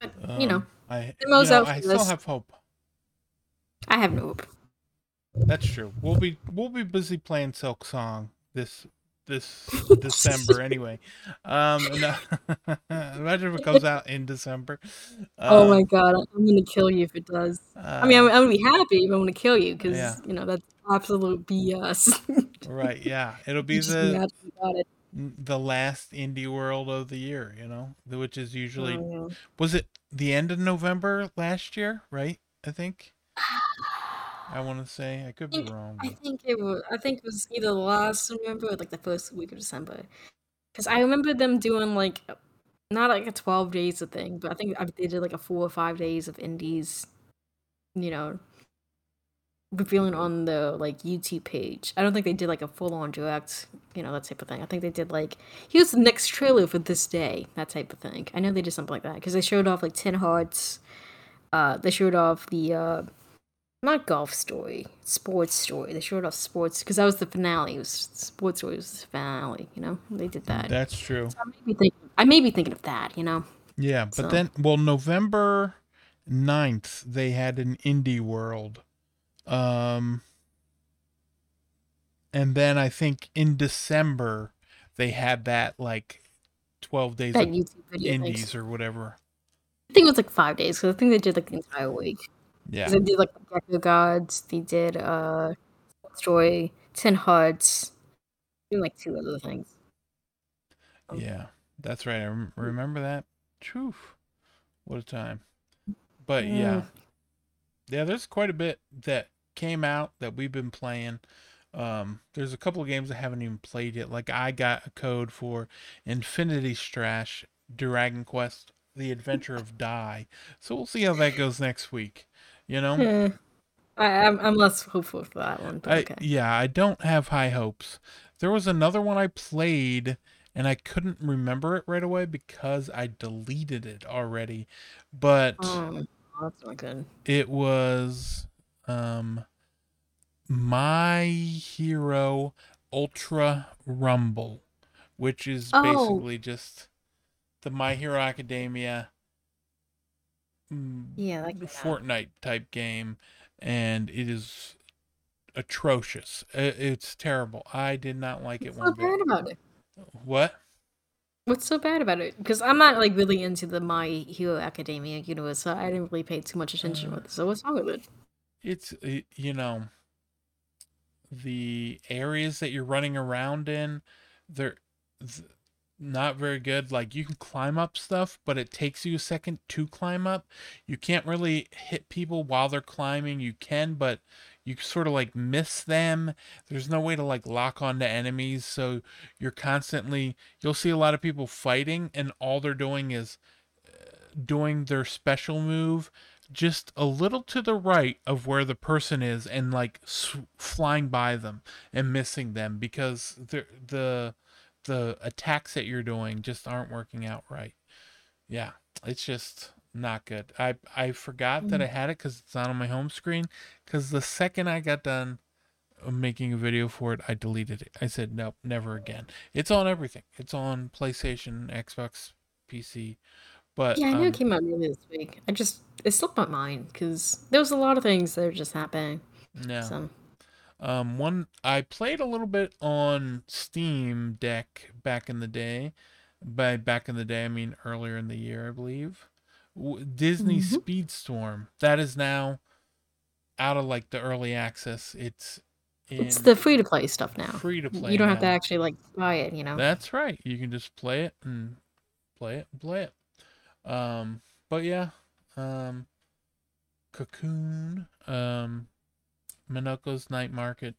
S2: But,
S1: um,
S2: you know,
S1: I you know, I still have hope.
S2: I have no hope.
S1: That's true. We'll be we'll be busy playing Silksong this this December anyway. Um, no, imagine if it comes out in December.
S2: Oh my
S1: Um,
S2: god, I'm gonna kill you if it does. I mean, I'm,
S1: uh,
S2: I'm gonna be happy, but I'm gonna kill you because
S1: yeah,
S2: you know that's absolute BS.
S1: right. Yeah, it'll be the
S2: it.
S1: the last indie world of the year. You know, which is usually
S2: Oh,
S1: was it the end of November last year, right? I think. I want to say I could be wrong.
S2: I think it was. I think it was either the last November or like the first week of December, because I remember them doing like not like a twelve days of thing, but I think they did like a four or five days of indies. You know, revealing on the like YouTube page. I don't think they did like a full on direct, you know, that type of thing. I think they did like here's the next trailer for this day, that type of thing. I know they did something like that because they showed off like Ten Hearts. Uh, they showed off the uh, not golf story, sports story. They showed off sports because that was the finale. It was sports story was the finale. You know, they did that.
S1: That's true.
S2: I may be thinking. I may be thinking of that. You know.
S1: Yeah, but
S2: So-
S1: then, well, November 9th, they had an indie world. Um, and then I think in December, they had that like 12 days
S2: That
S1: of indies or whatever.
S2: I think it was like five days because I think they did like the entire week.
S1: Yeah.
S2: They did like the Gecko Gods. They did uh Story, Ten Hearts, and like two other things. Um,
S1: Yeah, that's right. I rem- remember that. Phew. What a time. But yeah.
S2: Yeah.
S1: Yeah, there's quite a bit that came out that we've been playing. Um, there's a couple of games I haven't even played yet. Like I got a code for Infinity Strash Dragon Quest The Adventure of Dai. So we'll see how that goes next week. You know?
S2: Eh, I, I'm I'm less hopeful for that one,
S1: I,
S2: okay.
S1: yeah, I don't have high hopes. There was another one I played and I couldn't remember it right away because I deleted it already. But
S2: oh, that's not good.
S1: it was um My Hero Ultra Rumble, which is
S2: Oh.
S1: basically just the My Hero Academia
S2: Yeah, like.
S1: Fortnite type game, and it is atrocious. It's terrible. I did not like it
S2: What's so bad
S1: bit.
S2: about it?
S1: What?
S2: What's so bad about it? Because I'm not like really into the My Hero Academia universe, so I didn't really pay too much attention
S1: Uh,
S2: with it. So what's wrong with it?
S1: It's you know the areas that you're running around in, they're th- not very good. Like you can climb up stuff, but it takes you a second to climb up. You can't really hit people while they're climbing. You can, but you sort of like miss them. There's no way to like lock onto enemies, so you're constantly you'll see a lot of people fighting and all they're doing is uh, doing their special move just a little to the right of where the person is and like s- flying by them and missing them because the the the attacks that you're doing just aren't working out right. Yeah, it's just not good. I I forgot that I had it cuz it's not on my home screen cuz the second I got done uh, making a video for it, I deleted it. I said nope, never again. It's on everything. It's on PlayStation, Xbox, PC. But
S2: Yeah, I know
S1: um,
S2: it came out this week. I just it slipped my mind because there was a lot of things that were just happening.
S1: yeah.
S2: So
S1: Um, one I played a little bit on Steam Deck back in the day. By back in the day, I mean earlier in the year, I believe. Disney
S2: Mhm.
S1: Speedstorm that is now out of like the early access. It's
S2: it's the free to play stuff now.
S1: free to play.
S2: You don't have to actually like buy it. You know.
S1: That's right. You can just play it and play it and play it. Um, but yeah, um, Cocoon, um, Mineko's Night Market.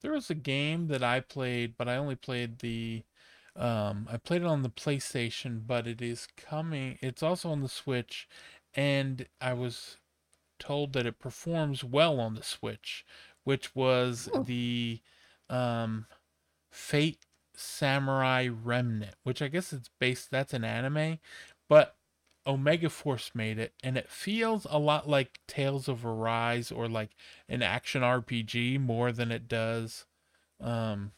S1: There was a game that I played, but I only played the, um, I played it on the PlayStation, but it is coming. It's also on the Switch, and I was told that it performs well on the Switch, which was
S2: Oh.
S1: the, um, Fate Samurai Remnant, which I guess it's based that's an anime, but Omega Force made it and it feels a lot like Tales of Arise or like an action RPG more than it does um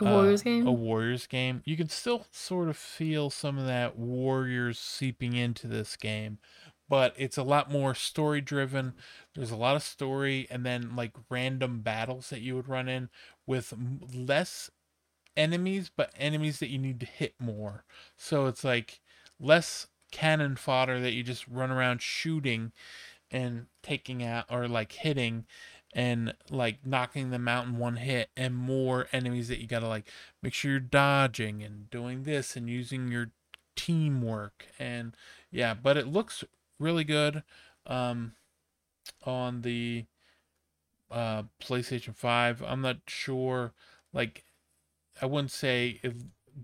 S2: A Warriors
S1: uh,
S2: game?
S1: A Warriors game. You can still sort of feel some of that Warriors seeping into this game, but it's a lot more story driven. There's a lot of story and then like random battles that you would run in with less enemies, but enemies that you need to hit more. So it's like less cannon fodder that you just run around shooting and taking out or like hitting and like knocking them out in one hit and more enemies that you got to like make sure you're dodging and doing this and using your teamwork and yeah but it looks really good um on the uh, PlayStation Five. I'm not sure. Like, I wouldn't say it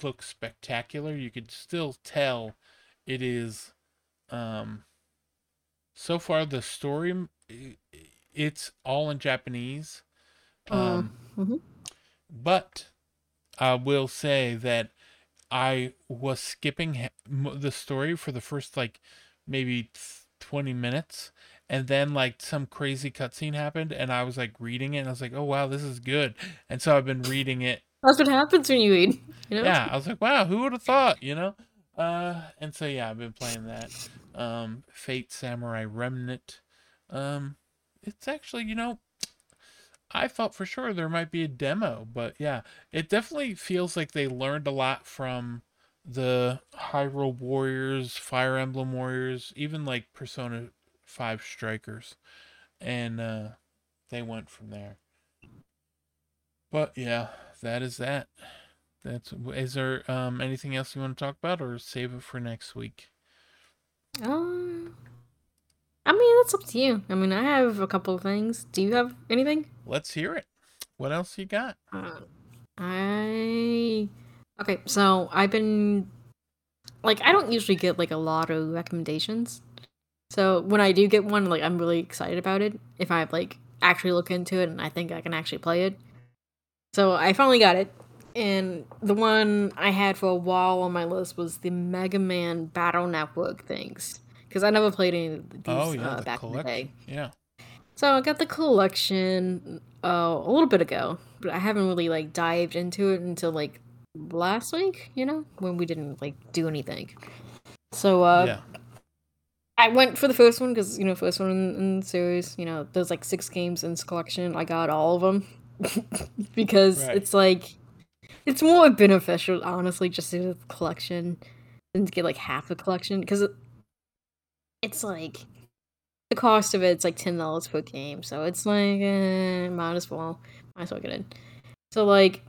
S1: looks spectacular. You could still tell it is. Um, so far, the story it's all in Japanese.
S2: Uh,
S1: Um,
S2: mhm.
S1: but I will say that I was skipping the story for the first like maybe 20 minutes and then like some crazy cutscene happened and I was like reading it and I was like, "Oh wow, this is good." And so I've been reading it.
S2: That's what happens when you read. You know?
S1: Yeah, I was like, "Wow, who would have thought?" You know? Uh and so yeah, I've been playing that. Um Fate Samurai Remnant. Um it's actually, you know, I thought for sure there might be a demo, but yeah, it definitely feels like they learned a lot from the Hyrule Warriors, Fire Emblem Warriors, even like Persona 5 Strikers. And uh they went from there. But yeah, that is that. That's is there um anything else you want to talk about or save it for next week?
S2: Um, I mean, that's up to you. I mean, I have a couple of things. Do you have anything?
S1: Let's hear it. What else you got?
S2: Uh, I okay. So I've been like, I don't usually get like a lot of recommendations. So when I do get one, like, I'm really excited about it. If I like actually look into it and I think I can actually play it. So I finally got it. And the one I had for a while on my list was the Mega Man Battle Network things. Because I never played any of these
S1: Oh yeah,
S2: uh,
S1: the
S2: back in the day.
S1: collection. Yeah.
S2: So I got the collection uh, a little bit ago, but I haven't really like dived into it until like last week, you know, when we didn't like do anything. So uh
S1: yeah.
S2: I went for the first one because you know first one in, in the series. You know, there's like six games in this collection. I got all of them because
S1: Right.
S2: it's like it's more beneficial, honestly, just to the collection than to get like half the collection because it, it's like the cost of it's like ten dollars per game, so it's like eh, might as well might as well get it. So like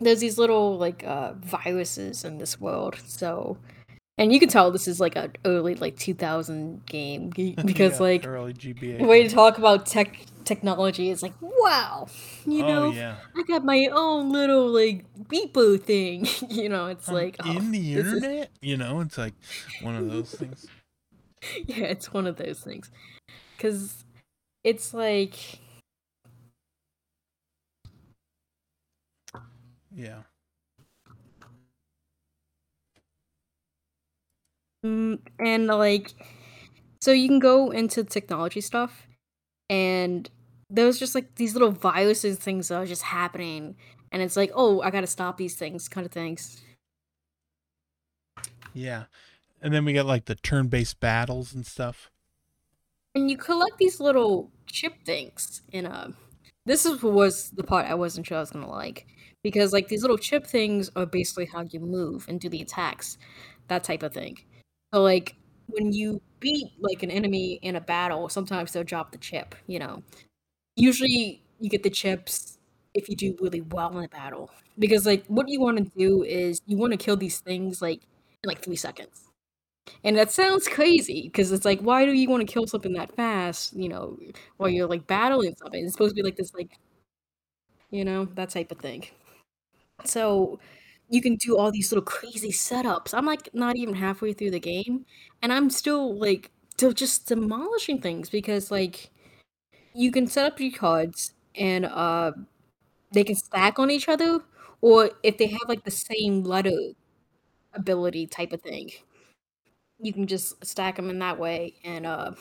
S2: there's these little like uh viruses in this world, so and you can tell this is like an early like 2000 game because
S1: Yeah,
S2: like
S1: early GBA.
S2: way to talk about tech technology is like wow you
S1: oh
S2: know
S1: yeah.
S2: i got my own little like beepo thing you know it's
S1: I'm
S2: like oh,
S1: in the
S2: this is-
S1: internet, you know, it's like one of those things.
S2: yeah it's one of those things because it's like
S1: Yeah.
S2: Mm, and like so you can go into technology stuff and there's just like these little viruses things that are just happening and it's like oh i gotta stop these things kind of things
S1: Yeah. And then we got like the turn-based battles and stuff.
S2: and you collect these little chip things in a this is was the part i wasn't sure i was gonna like because like these little chip things are basically how you move and do the attacks that type of thing so like when you beat like an enemy in a battle sometimes they'll drop the chip you know usually you get the chips if you do really well in a battle. Because like what you want to do is you want to kill these things like in like three seconds. And that sounds crazy because it's like why do you want to kill something that fast you know while you're like battling something? It's supposed to be like this like you know that type of thing. So you can do all these little crazy setups. I'm like not even halfway through the game and i'm still like still just demolishing things because like you can set up your cards and uh they can stack on each other or if they have like the same letter ability type of thing you can just stack them in that way and uh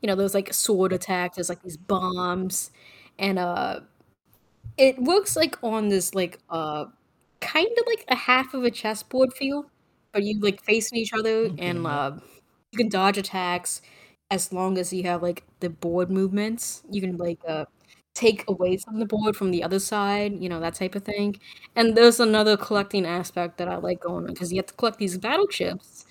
S2: you know there's like sword attack there's like these bombs and uh it works like on this like uh kind of like a half of a chessboard feel but you like facing each other
S1: Okay,
S2: and uh you can dodge attacks as long as you have like the board movements you can like uh take away from the board from the other side you know that type of thing. And there's another collecting aspect that i like going on because you have to collect these battle chips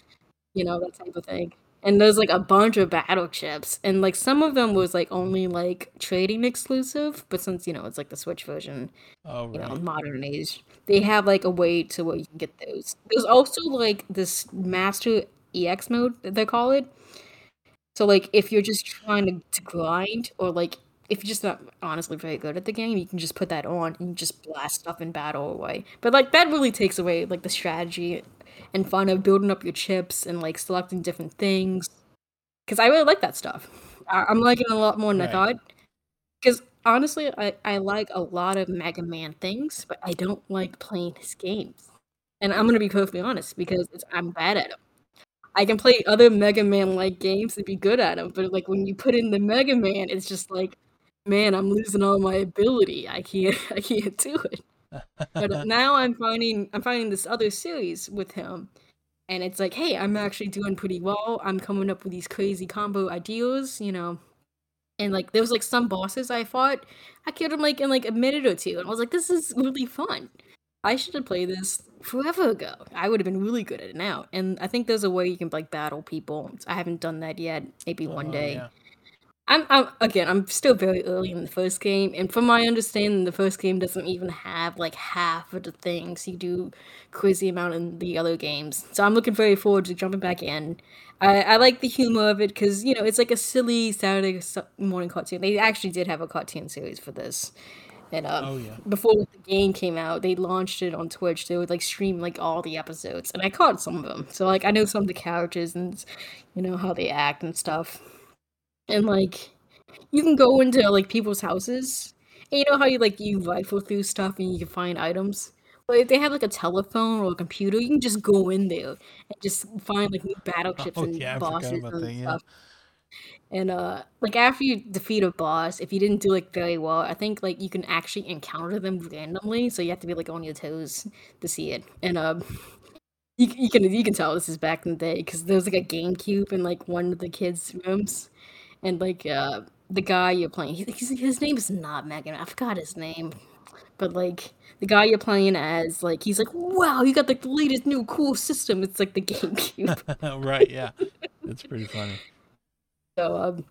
S2: you know that type of thing. And there's like a bunch of battle chips and like some of them was like only like trading exclusive but since you know it's like the switch version
S1: Oh
S2: you know modern age they have like a way to where you can get those. There's also like this Buster MAX mode that they call it so like if you're just trying to, to grind or like if you're just not honestly very good at the game, you can just put that on and just blast stuff in battle away. But like that really takes away like the strategy and fun of building up your chips and like selecting different things. Because I really like that stuff. I- am liking it a lot more than right. I thought. Because honestly, I, I like a lot of Mega Man things, but I don't like playing his games. And I'm gonna be perfectly honest because I'm bad at them. I can play other Mega Man like games and be good at them, but like when you put in the Mega Man, it's just like, man, I'm losing all my ability. I can't, I can't do it. but uh, now I'm finding, I'm finding this other series with him, and it's like, hey, I'm actually doing pretty well. I'm coming up with these crazy combo ideas, you know. And like there was like some bosses I fought, I killed them like in like a minute or two, and I was like, this is really fun. I should have played this forever ago. I would have been really good at it now. And I think there's a way you can like battle people. I haven't done that yet. Maybe uh-huh, one oh, day. Yeah. I'm, I'm again. I'm still very early in the first game, and from my understanding, the first game doesn't even have like half of the things you do crazy amount in the other games. So I'm looking very forward to jumping back in. I, I like the humor of it because you know it's like a silly Saturday morning cartoon. They actually did have a cartoon series for this, and oh, yeah. before the game came out, they launched it on Twitch. They would like stream like all the episodes, and I caught some of them. So like I know some of the characters and you know how they act and stuff and like you can go into like people's houses and you know how you like you rifle through stuff and you can find items but if they have like a telephone or a computer you can just go in there and just find like new battle chips oh, and yeah, bosses and stuff yeah. And uh like after you defeat a boss if you didn't do like very well i think like you can actually encounter them randomly so you have to be like on your toes to see it and uh you, you can you can tell this is back in the day because there's like a GameCube in like one of the kids' rooms, and like uh, the guy you're playing, he, his name is not Megan. I forgot his name, but like the guy you're playing as, like he's like, wow, you got like the latest new cool system. It's like the GameCube.
S1: right? Yeah, it's pretty funny.
S2: So um,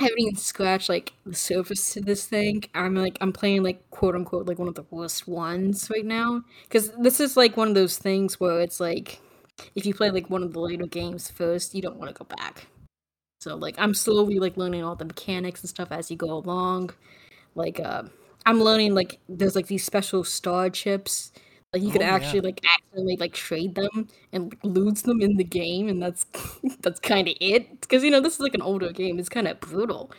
S2: I haven't even scratched like the surface to this thing. I'm like I'm playing like quote unquote like one of the worst ones right now because this is like one of those things where it's like if you play like one of the later games first, you don't want to go back. So like I'm slowly like learning all the mechanics and stuff as you go along. Like uh I'm learning like there's like these special star chips. Like you oh, could actually yeah. like accidentally like trade them and lose them in the game, and that's that's kind of it. Because you know this is like an older game; it's kind of brutal.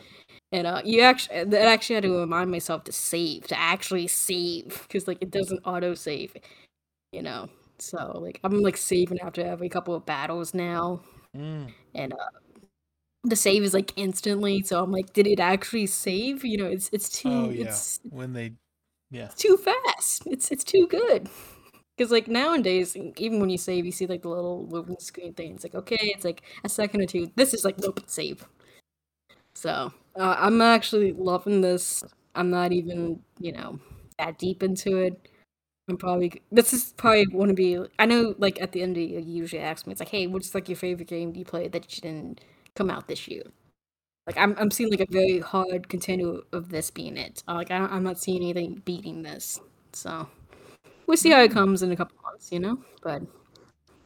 S2: And uh, you actually, that actually had to remind myself to save, to actually save, because like it doesn't auto save, you know. So like I'm like saving after every couple of battles now, mm. and uh, the save is like instantly so i'm like did it actually save you know it's it's too oh, yeah. it's
S1: when they yeah.
S2: It's too fast. It's it's too good. Because like nowadays even when you save you see like the little loading screen thing. It's like okay it's like a second or two. This is like nope save. So uh, i'm actually loving this. I'm not even you know that deep into it. I'm probably this is probably want to be i know like at the end of the year, you usually ask me it's like hey what's like your favorite game you played that didn't come out this year. Like I'm, I'm seeing like a very hard contender of this being it. Uh, like I am not seeing anything beating this. So we'll see how it comes in a couple months, you know. But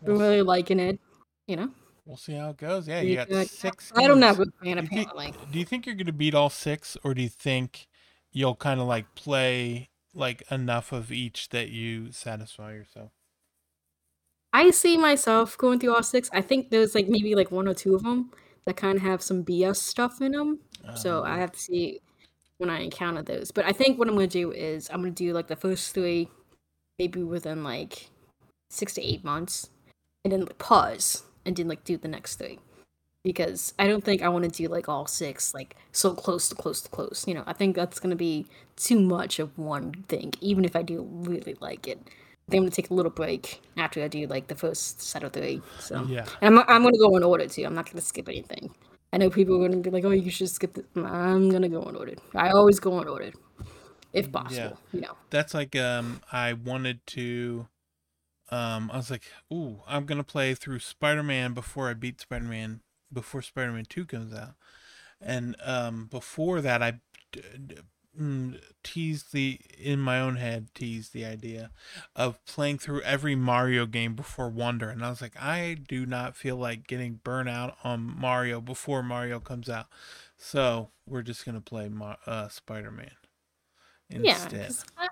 S2: we'll I'm really liking it, you know.
S1: We'll see how it goes. Yeah, you got six.
S2: I don't know. Fan, do, you think,
S1: do you think you're going to beat all six, or do you think you'll kind of like play like enough of each that you satisfy yourself?
S2: I see myself going through all six. I think there's like maybe like one or two of them that kind of have some BS stuff in them. So I uh-huh. have to see when I encounter those. But I think what I'm gonna do is I'm gonna do like the first three, maybe within like six to eight months, and then like, pause and then like do the next three. Because I don't think I want to do like all six like so close to close to close. You know, I think that's gonna be too much of one thing, even if I do really like it. I'm gonna take a little break after I do like the first set of three. So yeah, and I'm I'm gonna go in order too. I'm not gonna skip anything. I know people are gonna be like, "Oh, you should skip." This. I'm gonna go in order. I always go in order, if possible. Yeah. You know,
S1: that's like um, I wanted to. Um, I was like, "Ooh, I'm gonna play through Spider-Man before I beat Spider-Man before Spider-Man Two comes out," and um, before that, I mm, teased the in my own head teased the idea of playing through every Mario game before Wonder, and I was like, I do not feel like getting burnt out on Mario before Mario comes out, so we're just gonna play Mar- uh, Spider Man instead.
S2: Yeah,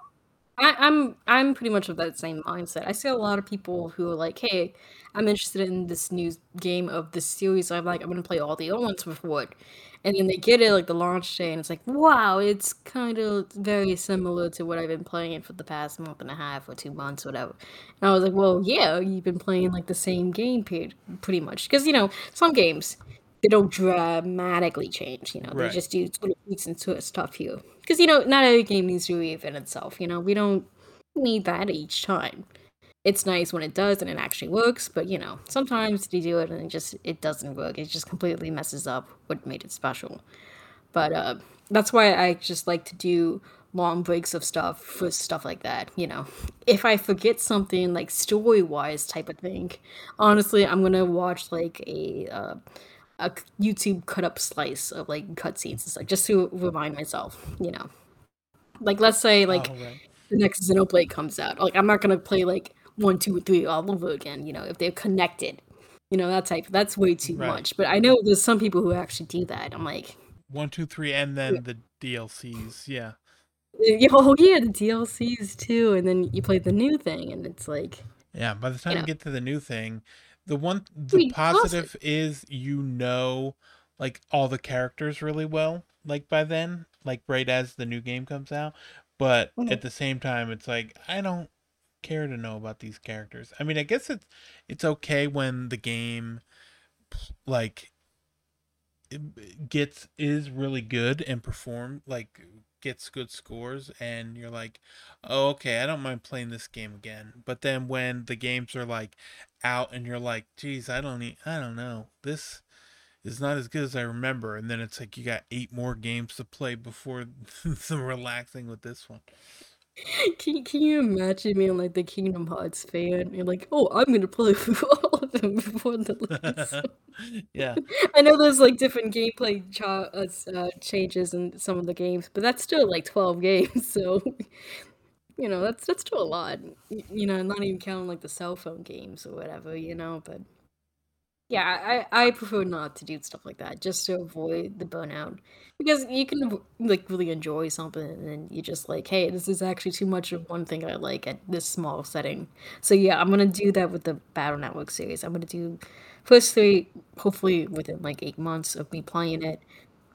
S2: I, I, I'm I'm pretty much of that same mindset. I see a lot of people who are like, "Hey, I'm interested in this new game of this series. I'm like, I'm gonna play all the old ones before it," and then they get it like the launch day, and it's like, "Wow, it's kind of very similar to what I've been playing it for the past month and a half or two months, whatever." And I was like, "Well, yeah, you've been playing like the same game period, pretty much, because you know some games." They don't dramatically change, you know. They just do little tweaks and sort of stuff here, because you know not every game needs to reinvent itself. You know, we don't need that each time. It's nice when it does and it actually works, but you know, sometimes they do it and it just it doesn't work. It just completely messes up what made it special. But uh that's why I just like to do long breaks of stuff for stuff like that, you know. If I forget something like story-wise type of thing, honestly, I'm to watch like a uh a YouTube cut up slice of like cutscenes and stuff just to remind myself, you know. Like let's say like
S1: Oh right.
S2: the next Xenoblade comes out. Like I'm not gonna play like one, two, three all over again. You know, if they're connected, you know that type. That's way too
S1: Right.
S2: much. But I know there's some people who actually do that. I'm like,
S1: One, two, three, and
S2: yeah,
S1: then the DLCs. Yeah.
S2: yeah, oh yeah, the DLCs too, and then you play the new thing, and it's like,
S1: Yeah, by the time you
S2: know,
S1: get to the new thing, the one the positive is you know like all the characters really well, like by then, like right as the new game comes out. But
S2: Mhm.
S1: at the same time it's like I don't care to know about these characters. I mean, I guess it's it's okay when the game like it gets is really good and perform like gets good scores and you're like oh, okay i don't mind playing this game again. But then when the games are like out and you're like geez i don't need, i don't know. This is not as good as i remember. And then it's like you got eight more games to play before the relaxing with this one
S2: Can can you imagine being like the Kingdom Hearts fan? You're like, oh, I'm gonna play through all of them before the release.
S1: yeah
S2: I know there's like different gameplay cha- uh, uh, changes in some of the games, but that's still like 12 games. So you know that's that's still a lot. You know, not even counting like the cell phone games or whatever. You know, but yeah, I I prefer not to do stuff like that just to avoid the burnout because you can like really enjoy something and then you just like, hey, this is actually too much of one thing I like at this small setting. So yeah, I'm gonna do that with the Battle Network series. I'm gonna do first three, hopefully within like eight months of me playing it,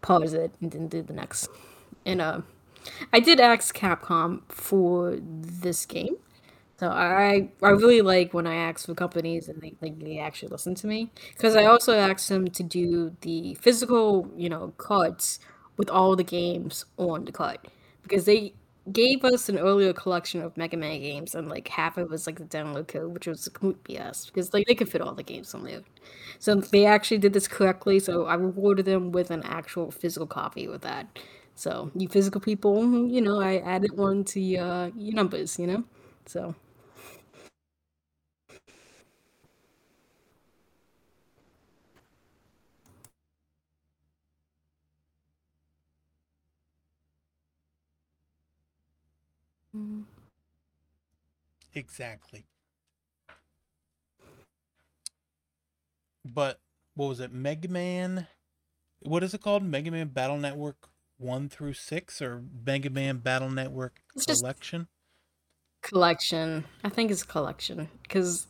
S2: pause it, and then do the next. And uh, I did ask Capcom for this game so I I really like when I ask for companies and they like they actually listen to me because I also asked them to do the physical you know cards with all the games on the card because they gave us an earlier collection of Mega Man games and like half of it was like the download code which was complete BS because like they could fit all the games on there. So they actually did this correctly. So I rewarded them with an actual physical copy with that. So you physical people, you know, I added one to your numbers, you know. So.
S1: Exactly. But what was it? Mega man what is it called? Mega man battle network 1 through 6 or mega man battle network
S2: It's
S1: collection?
S2: Collection. I think it's collection because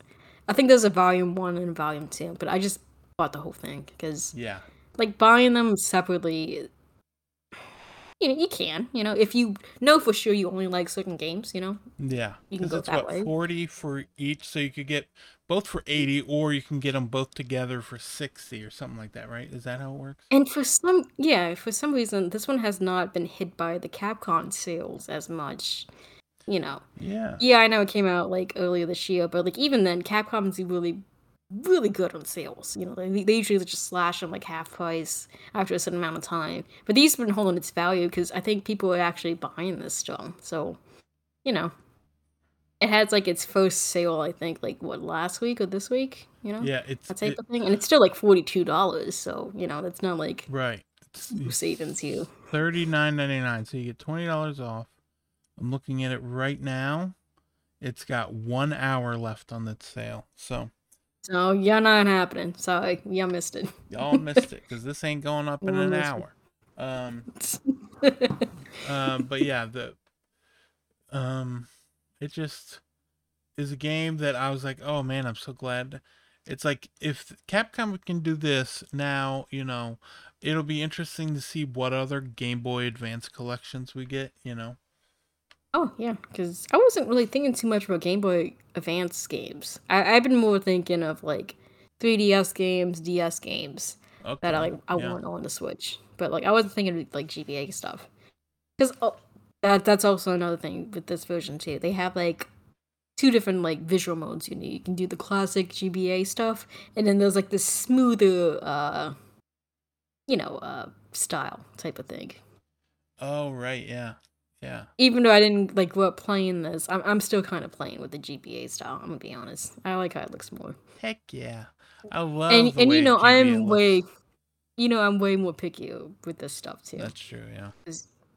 S2: I think there's a volume one and a volume two, but I just bought the whole thing because
S1: yeah.
S2: like buying them separately, you know, you can, you know, if you know for sure you only like certain games, you know,
S1: Yeah,
S2: you can
S1: because
S2: go
S1: it's
S2: that
S1: what
S2: way.
S1: 40 for each, so you could get both for 80 or you can get them both together for 60 or something like that, right? Is that how it works?
S2: And for some, yeah, for some reason, this one has not been hit by the Capcom sales as much, you know.
S1: Yeah.
S2: Yeah, I know it came out like earlier this year, but like even then, Capcom's really, really good on sales. You know, they, they usually just slash them like half price after a certain amount of time. But these have been holding its value because I think people are actually buying this still. So, you know, it has like its first sale, I think, like what last week or this week. You know,
S1: Yeah, it's
S2: that type
S1: it
S2: of thing, and it's still like forty two dollars. So you know, that's not like
S1: right.
S2: Ooh, savings here.
S1: Thirty nine ninety nine. So you get twenty dollars off. I'm looking at it right now. It's got one hour left on that sale. So
S2: So you're not happening. Sorry, y'all missed it.
S1: y'all missed it because this ain't going up in an hour. Um, um, but yeah, the um, it just is a game that I was like, oh man, I'm so glad. It's like if Capcom can do this now, you know, it'll be interesting to see what other Game Boy Advance collections we get. You know,
S2: Oh yeah, because I wasn't really thinking too much about Game Boy Advance games. I, I've been more thinking of like 3DS games, DS games
S1: okay,
S2: that I like I
S1: yeah.
S2: want on the Switch. But like I wasn't thinking of like GBA stuff. Because oh, that that's also another thing with this version too. They have like two different like visual modes you need. You can do the classic GBA stuff, and then there's like this smoother, uh, you know, uh, style type of thing.
S1: Oh right, yeah, yeah.
S2: even though I didn't like grow up playing this, I'm I'm still kind of playing with the GBA style. I'm gonna be honest. I like how it looks more.
S1: Heck yeah, I love.
S2: and and you know
S1: GBA
S2: I'm
S1: looks.
S2: way, you know I'm way more picky with this stuff too.
S1: That's true. Yeah.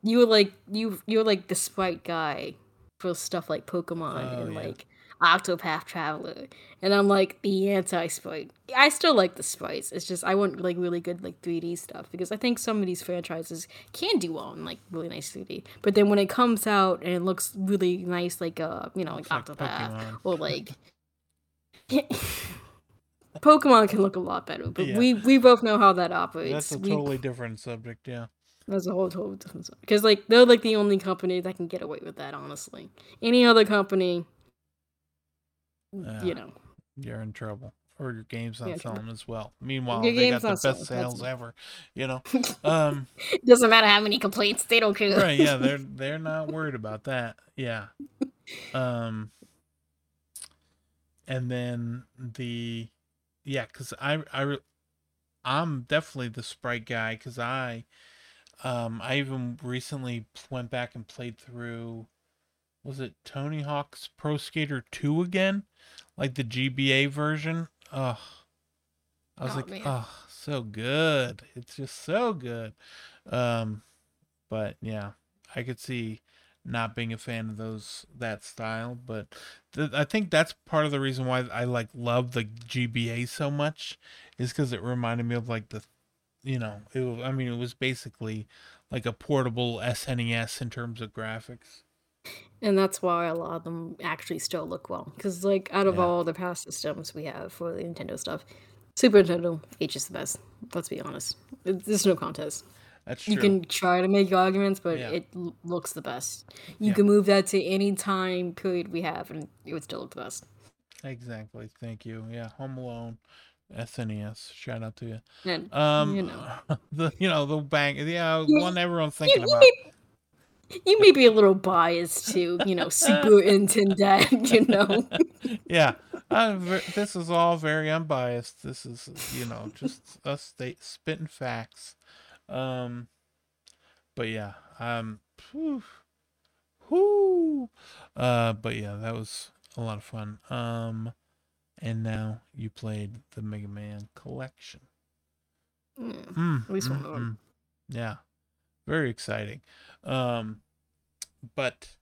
S2: you were like you you're like the sprite guy for stuff like Pokemon
S1: Oh,
S2: and
S1: yeah.
S2: like Octopath Traveler, and I'm like the anti sprite. I still like the sprites. It's just I want like really good like 3D stuff because I think some of these franchises can do well in like really nice 3D. But then when it comes out and it looks really nice, like uh you know like Octopath
S1: Pokemon.
S2: or like. Pokemon can look a lot better, but
S1: Yeah.
S2: we we both know how that operates.
S1: That's a
S2: We-
S1: totally different subject. Yeah.
S2: that's a whole total different. Because like they're like the only company that can get away with that. Honestly, any other company, You know,
S1: you're in trouble. Or your game's not
S2: Yeah,
S1: selling as well. Meanwhile
S2: Your
S1: they got the best
S2: selling, that's
S1: sales
S2: it.
S1: ever you know? Um
S2: doesn't matter how many complaints they don't care.
S1: right yeah they're they're not worried about that. Yeah. Um and then the yeah because i I, I'm definitely the sprite guy because i um i even recently went back and played through was it tony hawk's pro skater 2 again like the gba version? Oh i was
S2: Oh,
S1: like
S2: man.
S1: oh so good. It's just so good. Um but yeah i could see not being a fan of those that style but th- i think that's part of the reason why i like love the gba so much is because it reminded me of like the you know it was, i mean it was basically like a portable snes in terms of graphics
S2: And that's why a lot of them actually still look well. Because like out of
S1: Yeah.
S2: all the past systems we have for the Nintendo stuff, Super Nintendo H is the best. Let's be honest. There's no contest.
S1: that's true
S2: You can try to make arguments, but
S1: Yeah.
S2: it l- looks the best. You
S1: Yeah.
S2: can move that to any time period we have, and it would still look the best.
S1: exactly thank you yeah home alone snes shout out to you
S2: And
S1: um
S2: You know.
S1: the you know the bang yeah one everyone's thinking
S2: you
S1: about
S2: may, you may be a little biased to, you know, Super Nintendo, you know.
S1: yeah ver- this is all very unbiased this is you know just us state spitting facts um but yeah um whew, whew. uh but yeah that was a lot of fun um and now you played the mega man collection
S2: Yeah.
S1: Mm,
S2: At least one
S1: mm,
S2: of 'em.
S1: mm. yeah very exciting um but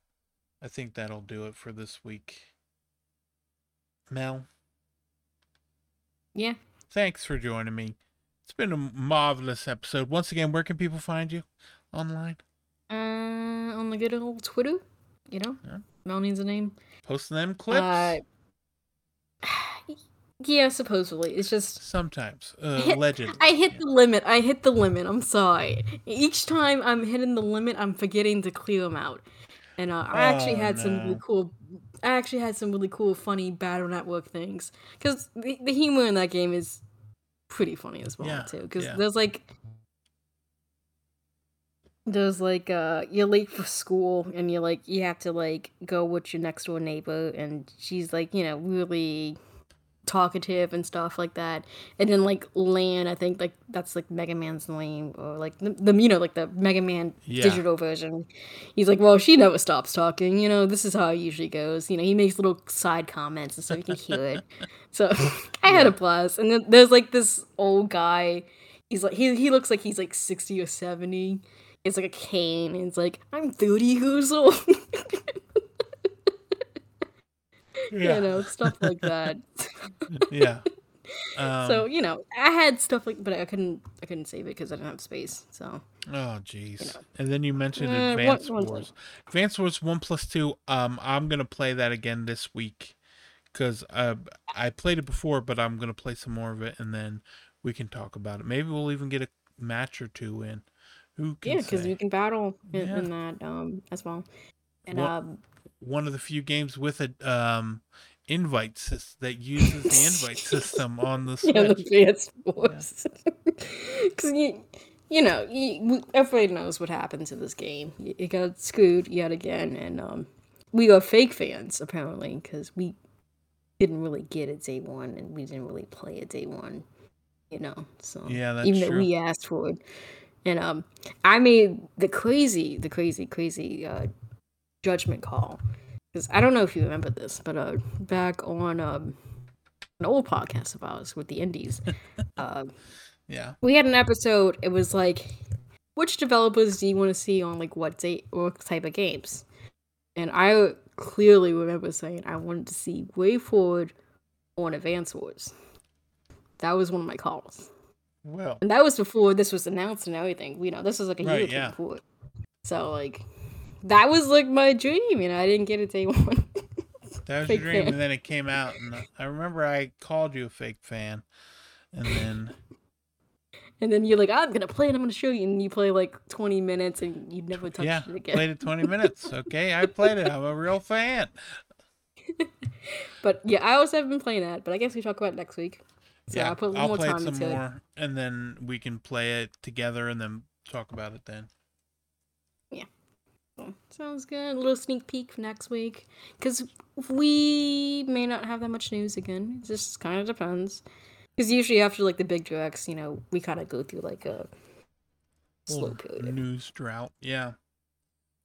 S1: i think that'll do it for this week mel
S2: Yeah.
S1: thanks for joining me. It's been a marvelous episode. Once again, where can people find you online?
S2: Uh, on the good old Twitter, you know,
S1: Yeah.
S2: Mel needs a name.
S1: Posting them clips
S2: Uh, yeah, supposedly. It's just
S1: sometimes. Uh,
S2: hit-
S1: allegedly.
S2: I hit
S1: yeah.
S2: the limit. I hit the limit. I'm sorry. Each time I'm hitting the limit, I'm forgetting to clear them out. And uh, I actually
S1: Oh,
S2: had some really cool. I actually had some really cool, funny Battle Network things because the, the humor in that game is pretty funny as well
S1: Yeah,
S2: too. Because
S1: yeah.
S2: there's like. There's like uh you're late for school and you're like you have to like go with your next door neighbor and she's like, you know, really talkative and stuff like that. And then like Lan, I think like that's like Mega Man's name or like the, the you know like the Mega Man
S1: Yeah.
S2: digital version. He's like, well, she never stops talking. You know, this is how it usually goes. You know, he makes little side comments and so you can hear it. So I had a blast. And then there's like this old guy. He's he's like he he looks like he's like sixty or seventy. It's like a cane, and it's like I'm thirty years old.
S1: Yeah.
S2: You know, stuff like that.
S1: yeah. Um,
S2: so you know, I had stuff like, but I couldn't I couldn't save it because I didn't have space. So
S1: Oh jeez.
S2: You know.
S1: And then you mentioned
S2: Eh, one-
S1: Advance
S2: one
S1: Wars. Advance Wars One Plus Two. Um, I'm gonna play that again this week because uh, I played it before, but I'm gonna play some more of it, and then we can talk about it. Maybe we'll even get a match or two in. Who can
S2: yeah, because we can battle in,
S1: Yeah.
S2: in that um as well. And
S1: Well-
S2: um,
S1: One of the few games with a um invite sys- that uses the invite system on the Switch.
S2: yeah, the PS Force. Because you, you know, you, everybody knows what happened to this game. You, you got screwed yet again, and um, we are fake fans apparently because we didn't really get it day one, and we didn't really play it day one. You know, so
S1: Yeah, that's
S2: even though
S1: true.
S2: we asked for it, and um, I made the crazy, the crazy, crazy uh, judgment call because I don't know if you remember this, but uh, back on um, an old podcast of ours with the indies. uh,
S1: Yeah.
S2: we had an episode. It was like, which developers do you want to see on like what date what type of games? And I clearly remember saying I wanted to see WayForward on Advance Wars. That was one of my calls,
S1: Well,
S2: and that was before this was announced and everything. You know, this was like a
S1: Right,
S2: year
S1: yeah.
S2: before. So like, that was like my dream, and I didn't get it day one.
S1: that was
S2: Fake
S1: your dream,
S2: fan.
S1: and then it came out, and I remember I called you a fake fan, and then
S2: and then you're like, I'm gonna play it. I'm gonna show you, and you play like 20 minutes, and you never touch
S1: yeah,
S2: it again.
S1: played it 20 minutes. Okay, I played it. I'm a real fan.
S2: But yeah, I also have been playing that, but I guess we talk about it next week. So
S1: yeah,
S2: I'll put a little
S1: I'll
S2: more
S1: play it
S2: time
S1: some
S2: into it.
S1: more, and then we can play it together, and then talk about it then.
S2: So, sounds good. A little sneak peek for next week. Because we may not have that much news again. It just kind of depends. Because usually after like the big directs, you know, we kind of go through like a slow period.
S1: news drought. Yeah.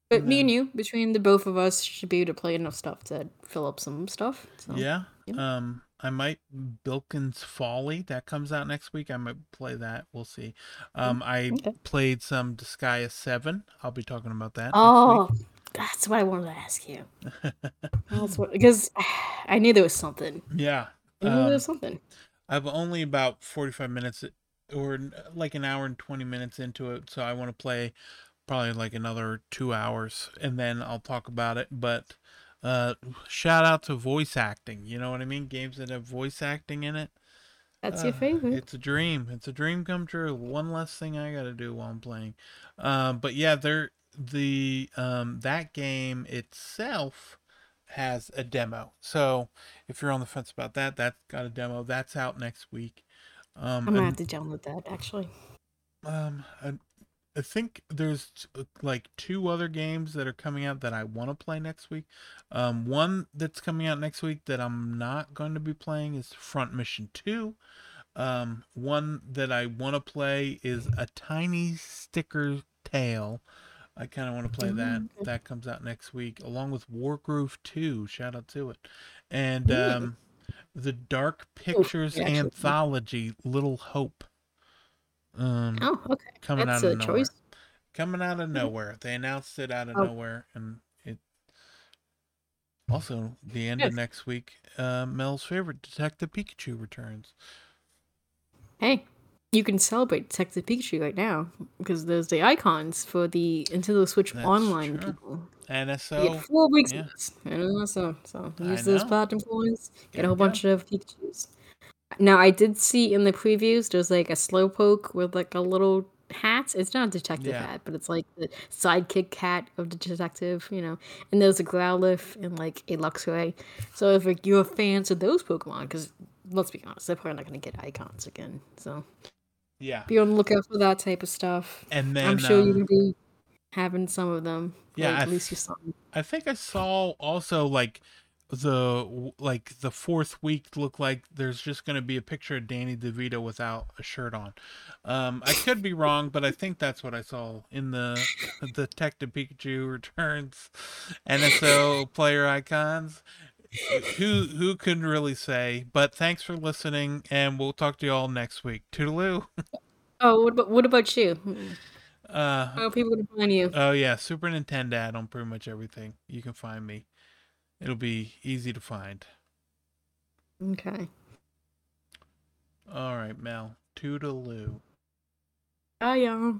S2: But me
S1: then-
S2: and you, between the both of us, should be able to play enough stuff to fill up some stuff. So.
S1: Yeah.
S2: yeah.
S1: Um, I might Bilkins Folly that comes out next week. I might play that. We'll see. Um, I
S2: okay.
S1: played some Disgaea Seven. I'll be talking about that.
S2: Oh, that's what I wanted to ask you. That's what because I knew there was something.
S1: yeah.
S2: I knew there
S1: Um,
S2: was something.
S1: I've only about 45 minutes or like an hour and 20 minutes into it, so I want to play probably like another 2 hours and then I'll talk about it, but uh shout out to voice acting, you know what I mean? Games that have voice acting in it.
S2: That's your
S1: Uh,
S2: favorite.
S1: It's a dream. It's a dream come true. One less thing I got to do while I'm playing. Um, but yeah, there the um that game itself has a demo. So if you're on the fence about that, that's got a demo. That's out next week. Um,
S2: I'm gonna
S1: and,
S2: have to download that actually.
S1: um, I, I think there's like two other games that are coming out that I want to play next week. Um, one that's coming out next week that I'm not going to be playing is Front Mission 2. Um, one that I want to play is A Tiny Sticker Tale. I kind of want to play that.
S2: Mm.
S1: That comes out next week, along with Wargroove 2. Shout out to it. And um, the Dark Pictures
S2: actually-
S1: anthology, Little Hope. Um,
S2: Oh, okay.
S1: coming
S2: That's
S1: out
S2: a
S1: of nowhere.
S2: choice.
S1: Coming out of nowhere. They announced it out of
S2: Oh.
S1: nowhere, and it. Also, the end of next week, uh, Mel's favorite Detective Pikachu returns.
S2: Hey, you can celebrate Detective Pikachu right now because there's the icons for the Nintendo Switch
S1: That's
S2: Online
S1: true.
S2: people.
S1: NSO.
S2: you get four weeks
S1: yeah.
S2: of this. I know, so so use those platinum coins, get a whole bunch of Pikachu's. Now I did see in the previews there's like a slowpoke with like a little hat. It's not a detective
S1: Yeah.
S2: hat, but it's like the sidekick cat of the detective, you know. And there's a Growlithe and like a Luxray. So if like, you're fans of those Pokemon, because let's be honest, they're probably not going to get icons again. So
S1: Yeah.
S2: be on the lookout for that type of stuff.
S1: And then
S2: I'm sure
S1: um,
S2: you're gonna be having some of them.
S1: Yeah,
S2: like,
S1: I
S2: at least
S1: th-
S2: you saw. them.
S1: I think I saw also like the like the fourth week look like there's just going to be a picture of Danny DeVito without a shirt on. Um, I could be wrong, but I think that's what I saw in the Detective Pikachu Returns NSO player icons. Who who can really say? But thanks for listening, and we'll talk to you all next week. Toodaloo.
S2: Oh, what about what about you?
S1: Uh,
S2: How are people gonna find you?
S1: Oh yeah, Super Nintendo on pretty much everything. You can find me. It'll be easy to find.
S2: Okay.
S1: All right, Mel. Toodaloo.
S2: Bye, y'all.